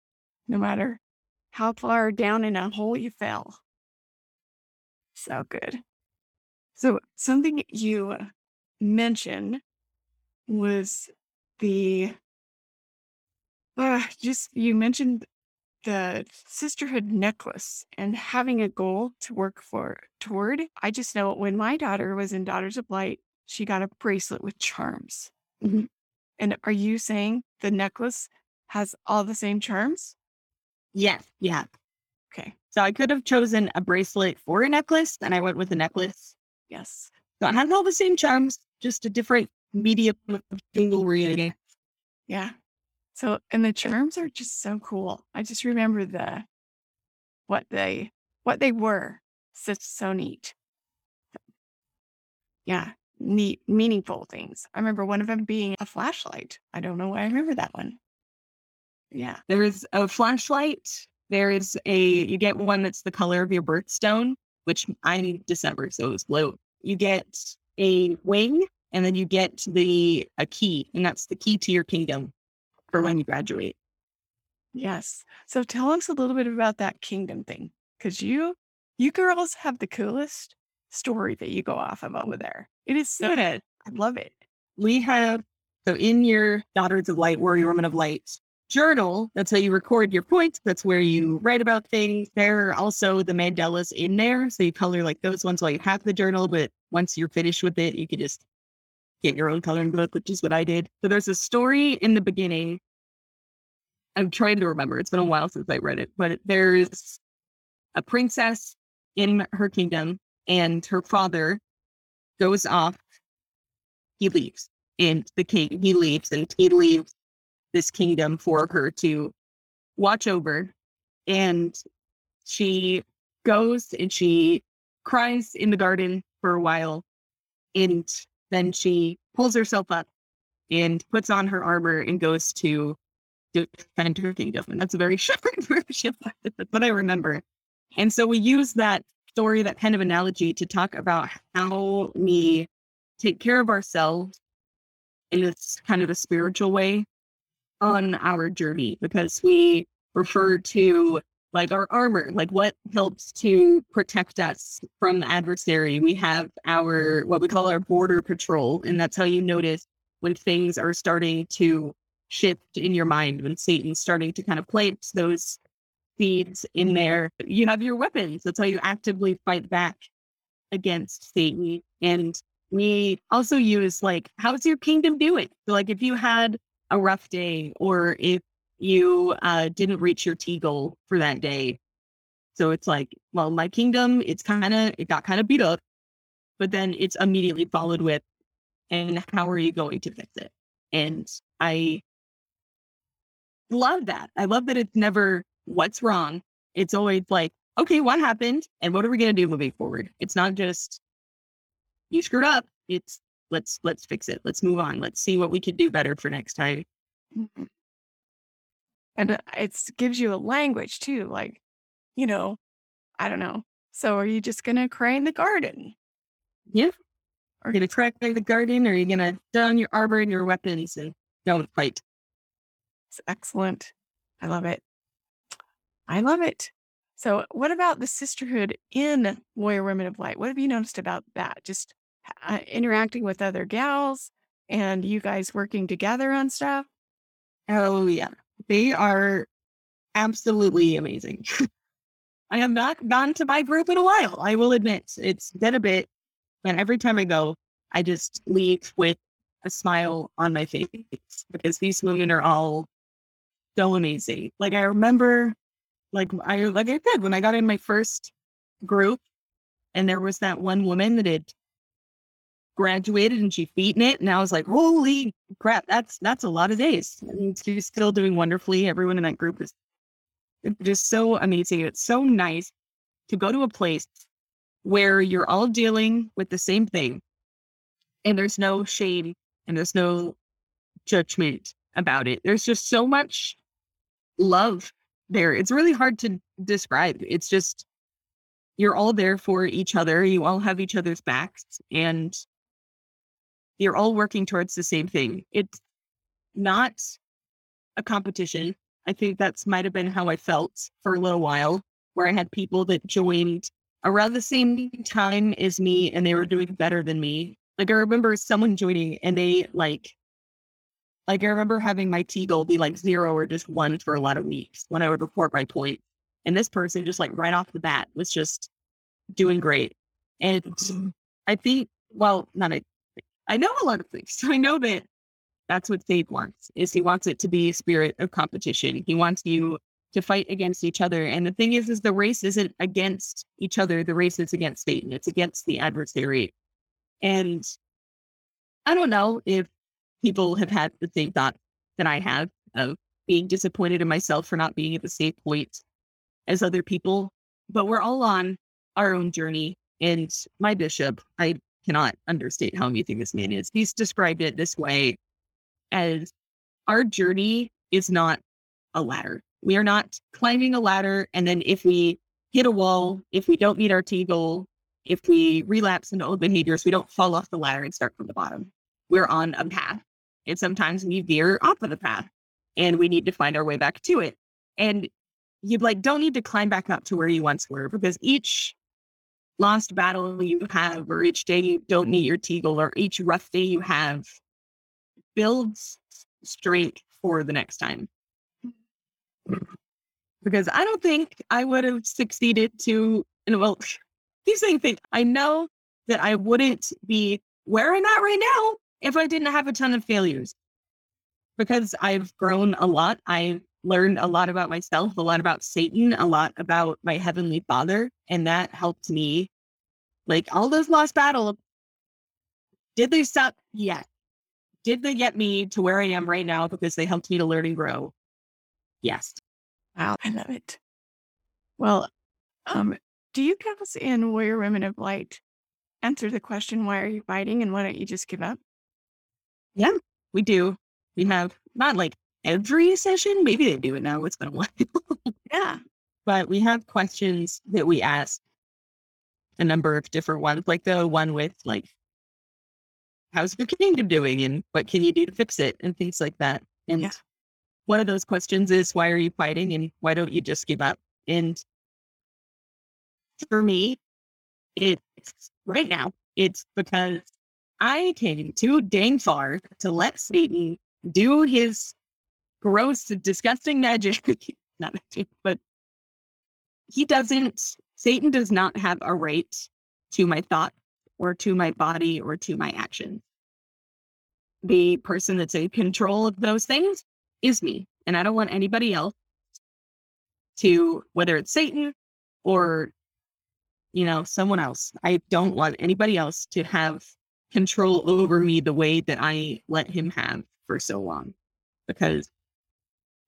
no matter how far down in a hole you fell. So good. So, something you mentioned was the uh, just you mentioned the sisterhood necklace and having a goal to work for toward. I just know when my daughter was in Daughters of Light, she got a bracelet with charms. Mhm. And are you saying the necklace has all the same charms? Yes. Yeah. Okay. So I could have chosen a bracelet for a necklace, and I went with a necklace. Yes. So it has all the same charms, just a different medium of jewelry. Yeah. So, and the charms are just so cool. I just remember the what they what they were. Such so neat. Yeah, neat, meaningful things. I remember one of them being a flashlight. I don't know why I remember that one. Yeah. There's a flashlight. There is a you get one that's the color of your birthstone, which I'm December, so it's blue. You get a wing, and then you get the a key, and that's the key to your kingdom for when you graduate. Yes. So tell us a little bit about that kingdom thing. Cause you you girls have the coolest story that you go off of over there. It is so good. I love it. We have so in your Daughters of Light, Warrior Woman of Light journal, that's how you record your points. That's where you write about things. There are also the mandalas in there. So you color like those ones while you have the journal, but once you're finished with it, you can just get your own coloring book, which is what I did. So there's a story in the beginning. I'm trying to remember. It's been a while since I read it, but there's a princess in her kingdom, and her father goes off. He leaves, and the king he leaves, and he leaves this kingdom for her to watch over. And she goes and she cries in the garden for a while. And then she pulls herself up and puts on her armor and goes to defend her kingdom. And that's a very short version. What I remember. And so we use that story, that kind of analogy, to talk about how we take care of ourselves in this kind of a spiritual way on our journey because we refer to like our armor, like what helps to protect us from the adversary. We have our what we call our border patrol, and that's how you notice when things are starting to shift in your mind, when Satan's starting to kind of plant those seeds in there. You have your weapons. That's how you actively fight back against Satan. And we also use like, how's your kingdom doing? So like if you had a rough day or if you uh, didn't reach your T goal for that day. So it's like, well, my kingdom, it's kind of, it got kind of beat up, but then it's immediately followed with, and how are you going to fix it? And I love that. I love that it's never what's wrong. It's always like, okay, what happened? And what are we going to do moving forward? It's not just you screwed up. It's let's, let's fix it. Let's move on. Let's see what we could do better for next time. Mhm. And uh, it gives you a language too. Like, you know, I don't know. So are you just going to cry in the garden? Yeah. Are you going to crack the garden or are you going to don your armor and your weapons and don't fight? It's excellent. I love it. I love it. So, what about the sisterhood in Warrior Women of Light? What have you noticed about that? Just uh, interacting with other gals and you guys working together on stuff? Oh yeah. They are absolutely amazing. I have not gone to my group in a while. I will admit it's been a bit, and every time I go, I just leave with a smile on my face because these women are all so amazing. Like I remember, like I like I said when I got in my first group, and there was that one woman that had graduated and she'd beaten it, and I was like, holy crap, that's that's a lot of days. She's still doing wonderfully. Everyone in that group is just so amazing. It's so nice to go to a place where you're all dealing with the same thing, and there's no shame and there's no judgment about it. There's just so much love there. It's really hard to describe. It's just you're all there for each other. You all have each other's backs and you're all working towards the same thing. It's not a competition. I think that's might have been how I felt for a little while, where I had people that joined around the same time as me and they were doing better than me. Like I remember someone joining and they like like I remember having my T goal be like zero or just one for a lot of weeks when I would report my point. And this person just like right off the bat was just doing great. And mm-hmm. I think, well, not I, I know a lot of things. So I know that that's what Fate wants is he wants it to be a spirit of competition. He wants you to fight against each other. And the thing is, is the race isn't against each other. The race is against Satan. It's against the adversary. And I don't know if people have had the same thought that I have of being disappointed in myself for not being at the same point as other people. But we're all on our own journey. And my bishop, I cannot understate how amazing this man is. He's described it this way as our journey is not a ladder. We are not climbing a ladder. And then if we hit a wall, if we don't meet our T goal, if we relapse into old behaviors, we don't fall off the ladder and start from the bottom. We're on a path. And sometimes we veer off of the path and we need to find our way back to it. And you like don't need to climb back up to where you once were because each lost battle you have or each day you don't meet your T goal or each rough day you have builds strength for the next time. Because I don't think I would have succeeded to, and well, keep saying things. I know that I wouldn't be where I'm at right now if I didn't have a ton of failures. Because I've grown a lot. I've learned a lot about myself, a lot about Satan, a lot about my heavenly father. And that helped me. Like all those lost battles, did they stop? Yes. Did they get me to where I am right now because they helped me to learn and grow? Yes. Wow, I love it. Well, um, do you guys in Warrior Women of Light answer the question, why are you fighting and why don't you just give up? Yeah, we do. We have not like every session. Maybe they do it now. It's been a while. Yeah. but we have questions that we ask a number of different ones, like the one with like, how's your kingdom doing and what can you do to fix it and things like that. And Yeah. one of those questions is, why are you fighting and why don't you just give up? And for me, it's right now, it's because I came too dang far to let Satan do his gross, disgusting magic. Not magic, but he doesn't, Satan does not have a right to my thought or to my body or to my actions. The person that's in control of those things is me. And I don't want anybody else to, whether it's Satan or, you know, someone else, I don't want anybody else to have control over me the way that I let him have for so long. Because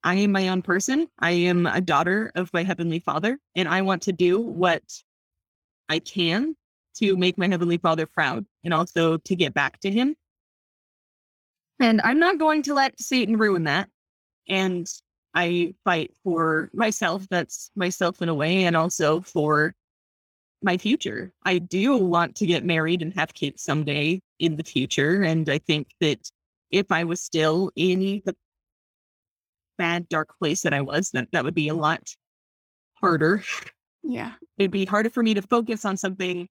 I am my own person. I am a daughter of my Heavenly Father, and I want to do what I can to make my Heavenly Father proud and also to get back to Him. And I'm not going to let Satan ruin that. And I fight for myself. That's myself in a way, and also for my future. I do want to get married and have kids someday in the future. And I think that if I was still in the bad, dark place that I was, that that would be a mm. lot harder. Yeah. It'd be harder for me to focus on something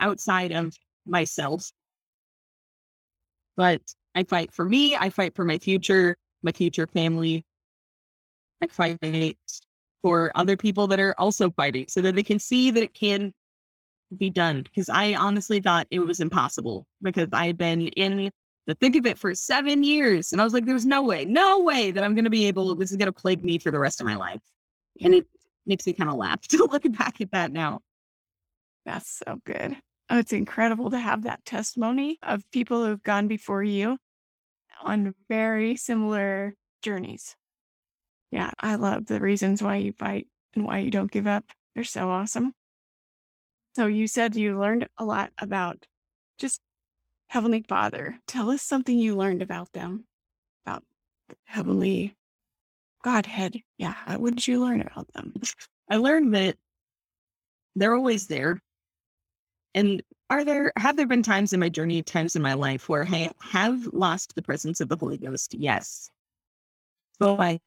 outside of myself. But I fight for me. I fight for my future, my future family. I fight for other people that are also fighting so that they can see that it can be done. Because I honestly thought it was impossible because I had been in the thick of it for seven years. And I was like, there's no way, no way that I'm going to be able, this is going to plague me for the rest of my life. And it makes me kind of laugh to look back at that now. That's so good. Oh, it's incredible to have that testimony of people who've gone before you on very similar journeys. Yeah, I love the reasons why you fight and why you don't give up. They're so awesome. So you said you learned a lot about just Heavenly Father. Tell us something you learned about them, about Heavenly Godhead. Yeah, what did you learn about them? I learned that they're always there. And are there have there been times in my journey, times in my life where I have lost the presence of the Holy Ghost? Yes. So I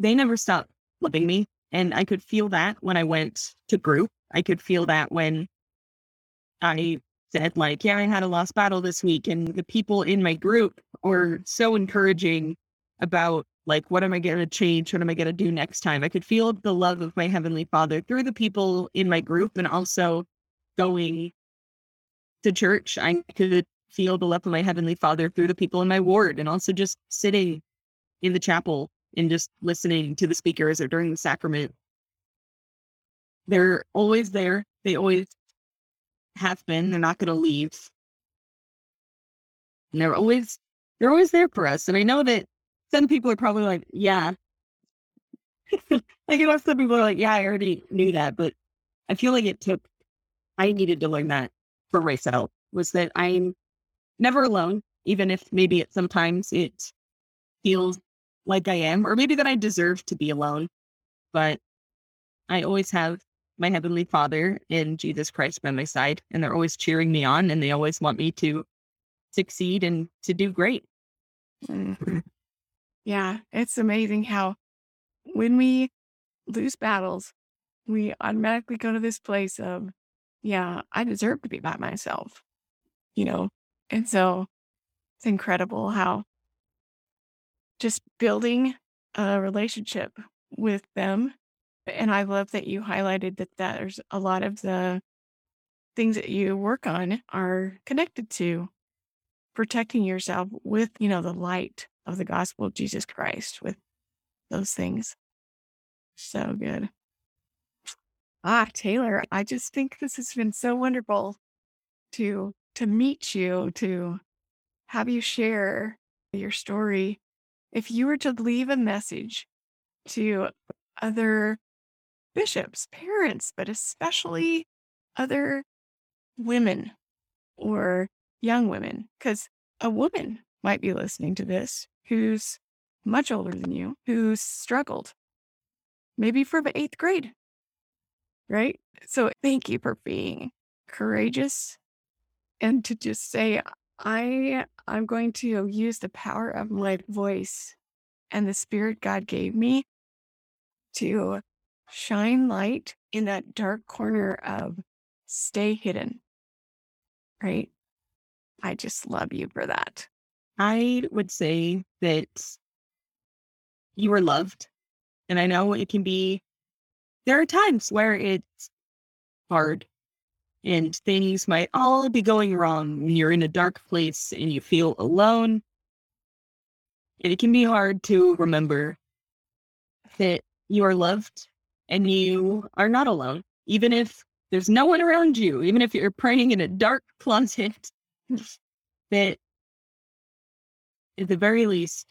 they never stopped loving me. And I could feel that when I went to group. I could feel that when I said, like, yeah, I had a lost battle this week. And the people in my group were so encouraging about like what am i going to change? What am i going to do next time? I could feel the love of my heavenly father through the people in my group and also going to church. I could feel the love of my heavenly father through the people in my ward and also just sitting in the chapel and just listening to the speakers or during the sacrament. They're always there. They always have been they're not going to mm-hmm. leave and they're always they're always there for us and i know that some people are probably like, yeah. like, you know, some people are like, yeah, I already knew that. But I feel like it took, I needed to learn that for myself was that I'm never alone, even if maybe at sometimes it feels like I am, or maybe that I deserve to be alone. But I always have my Heavenly Father and Jesus Christ by my side, and they're always cheering me on and they always want me to succeed and to do great. Mm. Yeah, it's amazing how when we lose battles, we automatically go to this place of, yeah, I deserve to be by myself, you know? And so it's incredible how just building a relationship with them. And I love that you highlighted that there's a lot of the things that you work on are connected to protecting yourself with, you know, the light of the gospel of Jesus Christ with those things. So good. Ah, Taylor, I just think this has been so wonderful to to meet you, to have you share your story. If you were to leave a message to other bishops, parents, but especially other women or young women, because a woman might be listening to this who's much older than you, who's struggled, maybe from eighth grade, right? So thank you for being courageous and to just say, I I'm going to use the power of my voice and the spirit God gave me to shine light in that dark corner of stay hidden. Right? I just love you for that. I would say that you are loved. And I know it can be, there are times where it's hard and things might all be going wrong when you're in a dark place and you feel alone. And it can be hard to remember that you are loved and you are not alone, even if there's no one around you, even if you're praying in a dark closet, that at the very least,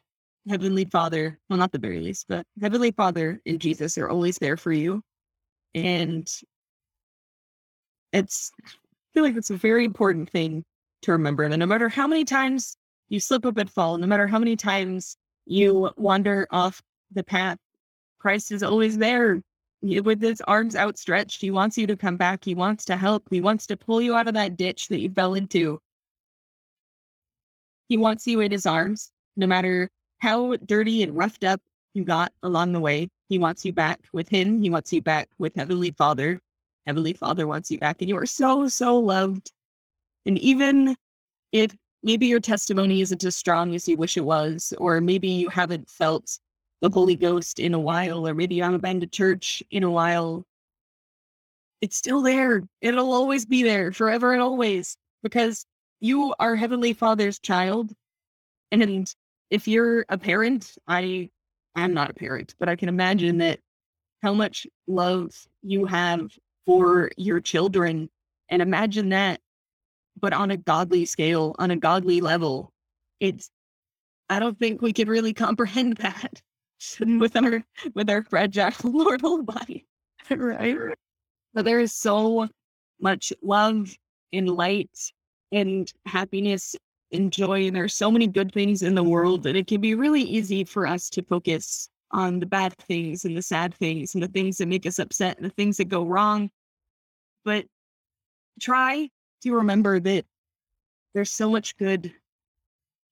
Heavenly Father, well, not the very least, but Heavenly Father and Jesus are always there for you. And it's, I feel like it's a very important thing to remember that no matter how many times you slip up and fall, no matter how many times you wander off the path, Christ is always there with his arms outstretched. He wants you to come back. He wants to help. He wants to pull you out of that ditch that you fell into. He wants you in his arms, no matter how dirty and roughed up you got along the way. He wants you back with him. He wants you back with Heavenly Father. Heavenly Father wants you back, and you are so, so loved. And even if maybe your testimony isn't as strong as you wish it was, or maybe you haven't felt the Holy Ghost in a while, or maybe you haven't been to church in a while. It's still there. It'll always be there forever and always because you are Heavenly Father's child. And if you're a parent, I am not a parent, but I can imagine that how much love you have for your children. And imagine that, but on a godly scale, on a godly level. It's, I don't think we could really comprehend that with our with our fragile mortal body. right. But there is so much love and light and happiness and joy. And there's so many good things in the world that it can be really easy for us to focus on the bad things and the sad things and the things that make us upset and the things that go wrong. But try to remember that there's so much good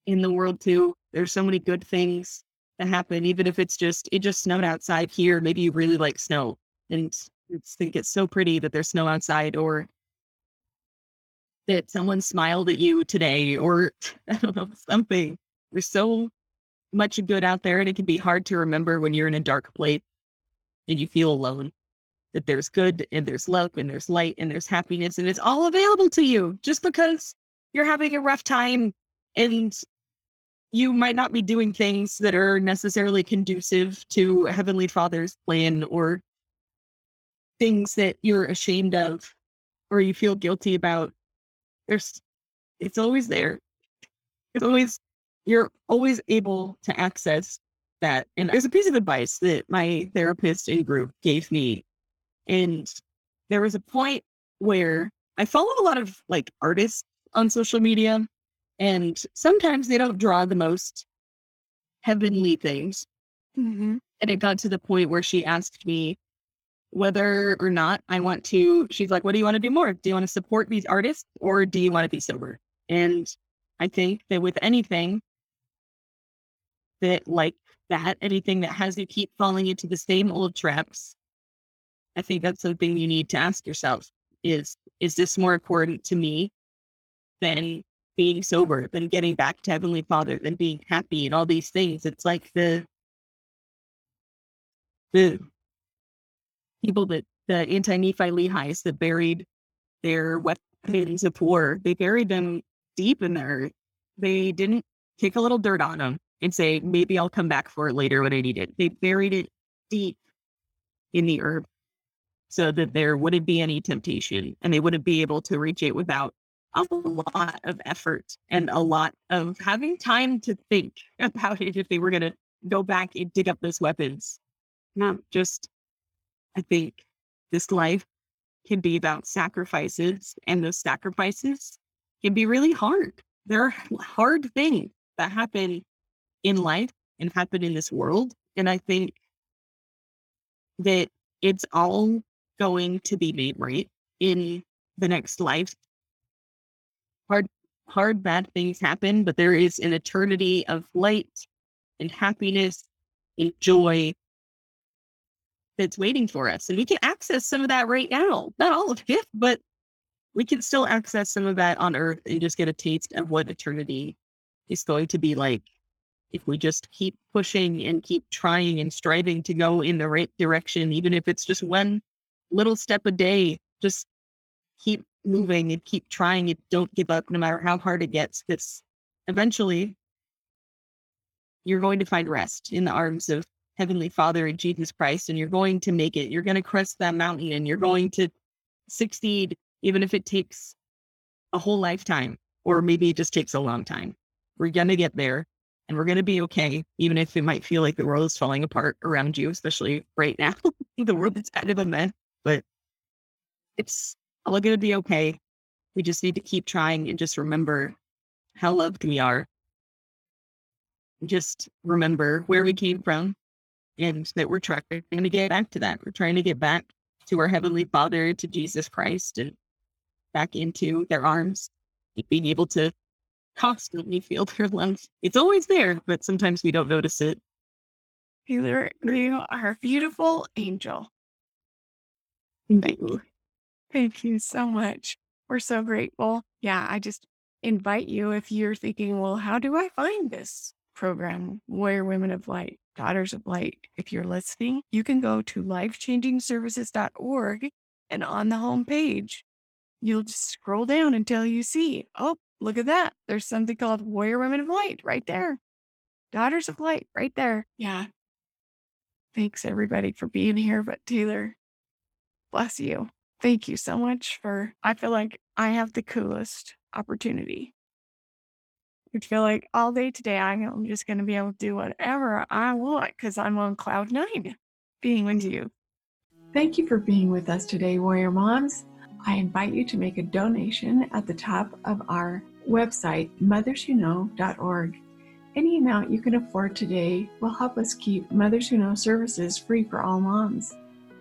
in the world too. There's so many good things that happen, even if it's just it just snowed outside here. Maybe you really like snow and think it's so pretty that there's snow outside, or that someone smiled at you today, or I don't know, something. There's so much good out there, and it can be hard to remember when you're in a dark place and you feel alone. That there's good and there's love and there's light and there's happiness, and it's all available to you just because you're having a rough time and you might not be doing things that are necessarily conducive to Heavenly Father's plan or things that you're ashamed of or you feel guilty about. There's, it's always there. It's always, you're always able to access that. And there's a piece of advice that my therapist in group gave me. And there was a point where I follow a lot of like artists on social media and sometimes they don't draw the most heavenly things. Mm-hmm. And it got to the point where she asked me whether or not I want to. She's like, What do you want to do more? Do you want to support these artists or do you want to be sober? And I think that with anything that, like that, anything that has you keep falling into the same old traps, I think that's something you need to ask yourself is, is this more important to me than being sober, than getting back to Heavenly Father, than being happy and all these things. It's like the the people that the Anti-Nephi-Lehies that buried their weapons of war, they buried them deep in there. They didn't kick a little dirt on them and say, maybe I'll come back for it later when I need it. They buried it deep in the earth so that there wouldn't be any temptation and they wouldn't be able to reach it without a lot of effort and a lot of having time to think about it if they were going to go back and dig up those weapons. Not just, I think this life can be about sacrifices, and those sacrifices can be really hard. There are hard things that happen in life and happen in this world. And I think that it's all going to be made right in the next life hard hard bad things happen but there is an eternity of light and happiness and joy that's waiting for us and we can access some of that right now. Not all of it but we can still access some of that on earth and just get a taste of what eternity is going to be like if we just keep pushing and keep trying and striving to go in the right direction even if it's just one little step a day just keep moving and keep trying it. Don't give up no matter how hard it gets. Because eventually you're going to find rest in the arms of Heavenly Father and Jesus Christ, and you're going to make it. You're going to crest that mountain and you're going to succeed, even if it takes a whole lifetime, or maybe it just takes a long time. We're going to get there and we're going to be okay, even if it might feel like the world is falling apart around you, especially right now. the world is kind of a mess, but it's all going to be okay. We just need to keep trying and just remember how loved we are. Just remember where we came from and that we're trying to get back to that. We're trying to get back to our Heavenly Father, to Jesus Christ, and back into their arms, being able to constantly feel their love. It's always there, but sometimes we don't notice it. Taylor, You are a beautiful angel. Thank you. Thank you so much. We're so grateful. Yeah, I just, invite you if you're thinking, well, how do I find this program, Warrior Women of Light, Daughters of Light? If you're listening, you can go to lifechangingservices.org and on the home page, you'll just scroll down until you see, oh, look at that. There's something called Warrior Women of Light right there. Daughters of Light right there. Yeah. Thanks everybody for being here. But Taylor, bless you. Thank you so much for, I feel like I have the coolest opportunity. I feel like all day today, I'm just going to be able to do whatever I want because I'm on cloud nine being with you. Thank you for being with us today, Warrior Moms. I invite you to make a donation at the top of our website, motherswhoknow.org. Any amount you can afford today will help us keep Mothers Who Know services free for all moms.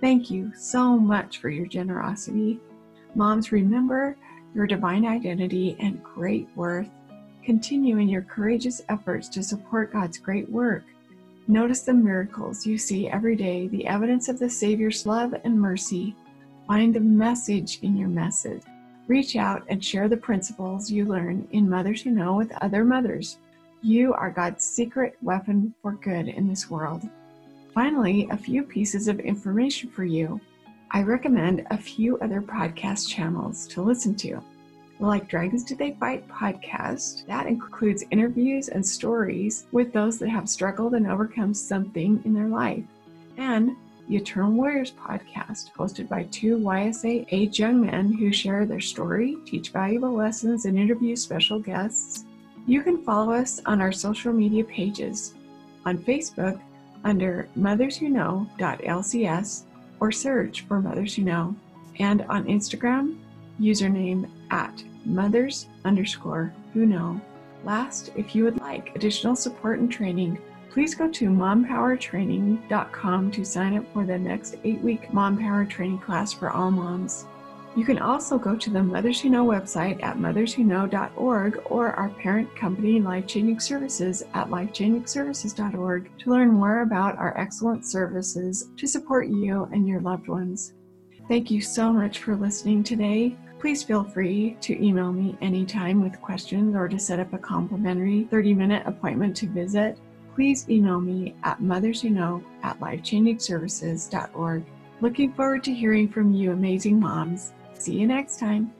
Thank you so much for your generosity. Moms, remember your divine identity and great worth. Continue in your courageous efforts to support God's great work. Notice the miracles you see every day, the evidence of the Savior's love and mercy. Find the message in your message. Reach out and share the principles you learn in Mothers Who Know with other mothers. You are God's secret weapon for good in this world. Finally, a few pieces of information for you. I recommend a few other podcast channels to listen to. Like Dragons Do They Fight podcast, that includes interviews and stories with those that have struggled and overcome something in their life. And the Eternal Warriors podcast, hosted by two YSA age young men who share their story, teach valuable lessons, and interview special guests. You can follow us on our social media pages on Facebook under Mothers Who Know.lcs or search for Mothers Who Know, and on Instagram, username at mothers underscore who know. Last, if you would like additional support and training, please go to mompowertraining.com to sign up for the next eight week Mom Power training class for all moms. You can also go to the Mothers Who Know website at motherswhoknow.org or our parent company, Life Changing Services, at lifechangingservices.org to learn more about our excellent services to support you and your loved ones. Thank you so much for listening today. Please feel free to email me anytime with questions or to set up a complimentary 30 minute appointment to visit. Please email me at motherswhoknow at lifechangingservices.org. Looking forward to hearing from you, amazing moms. See you next time.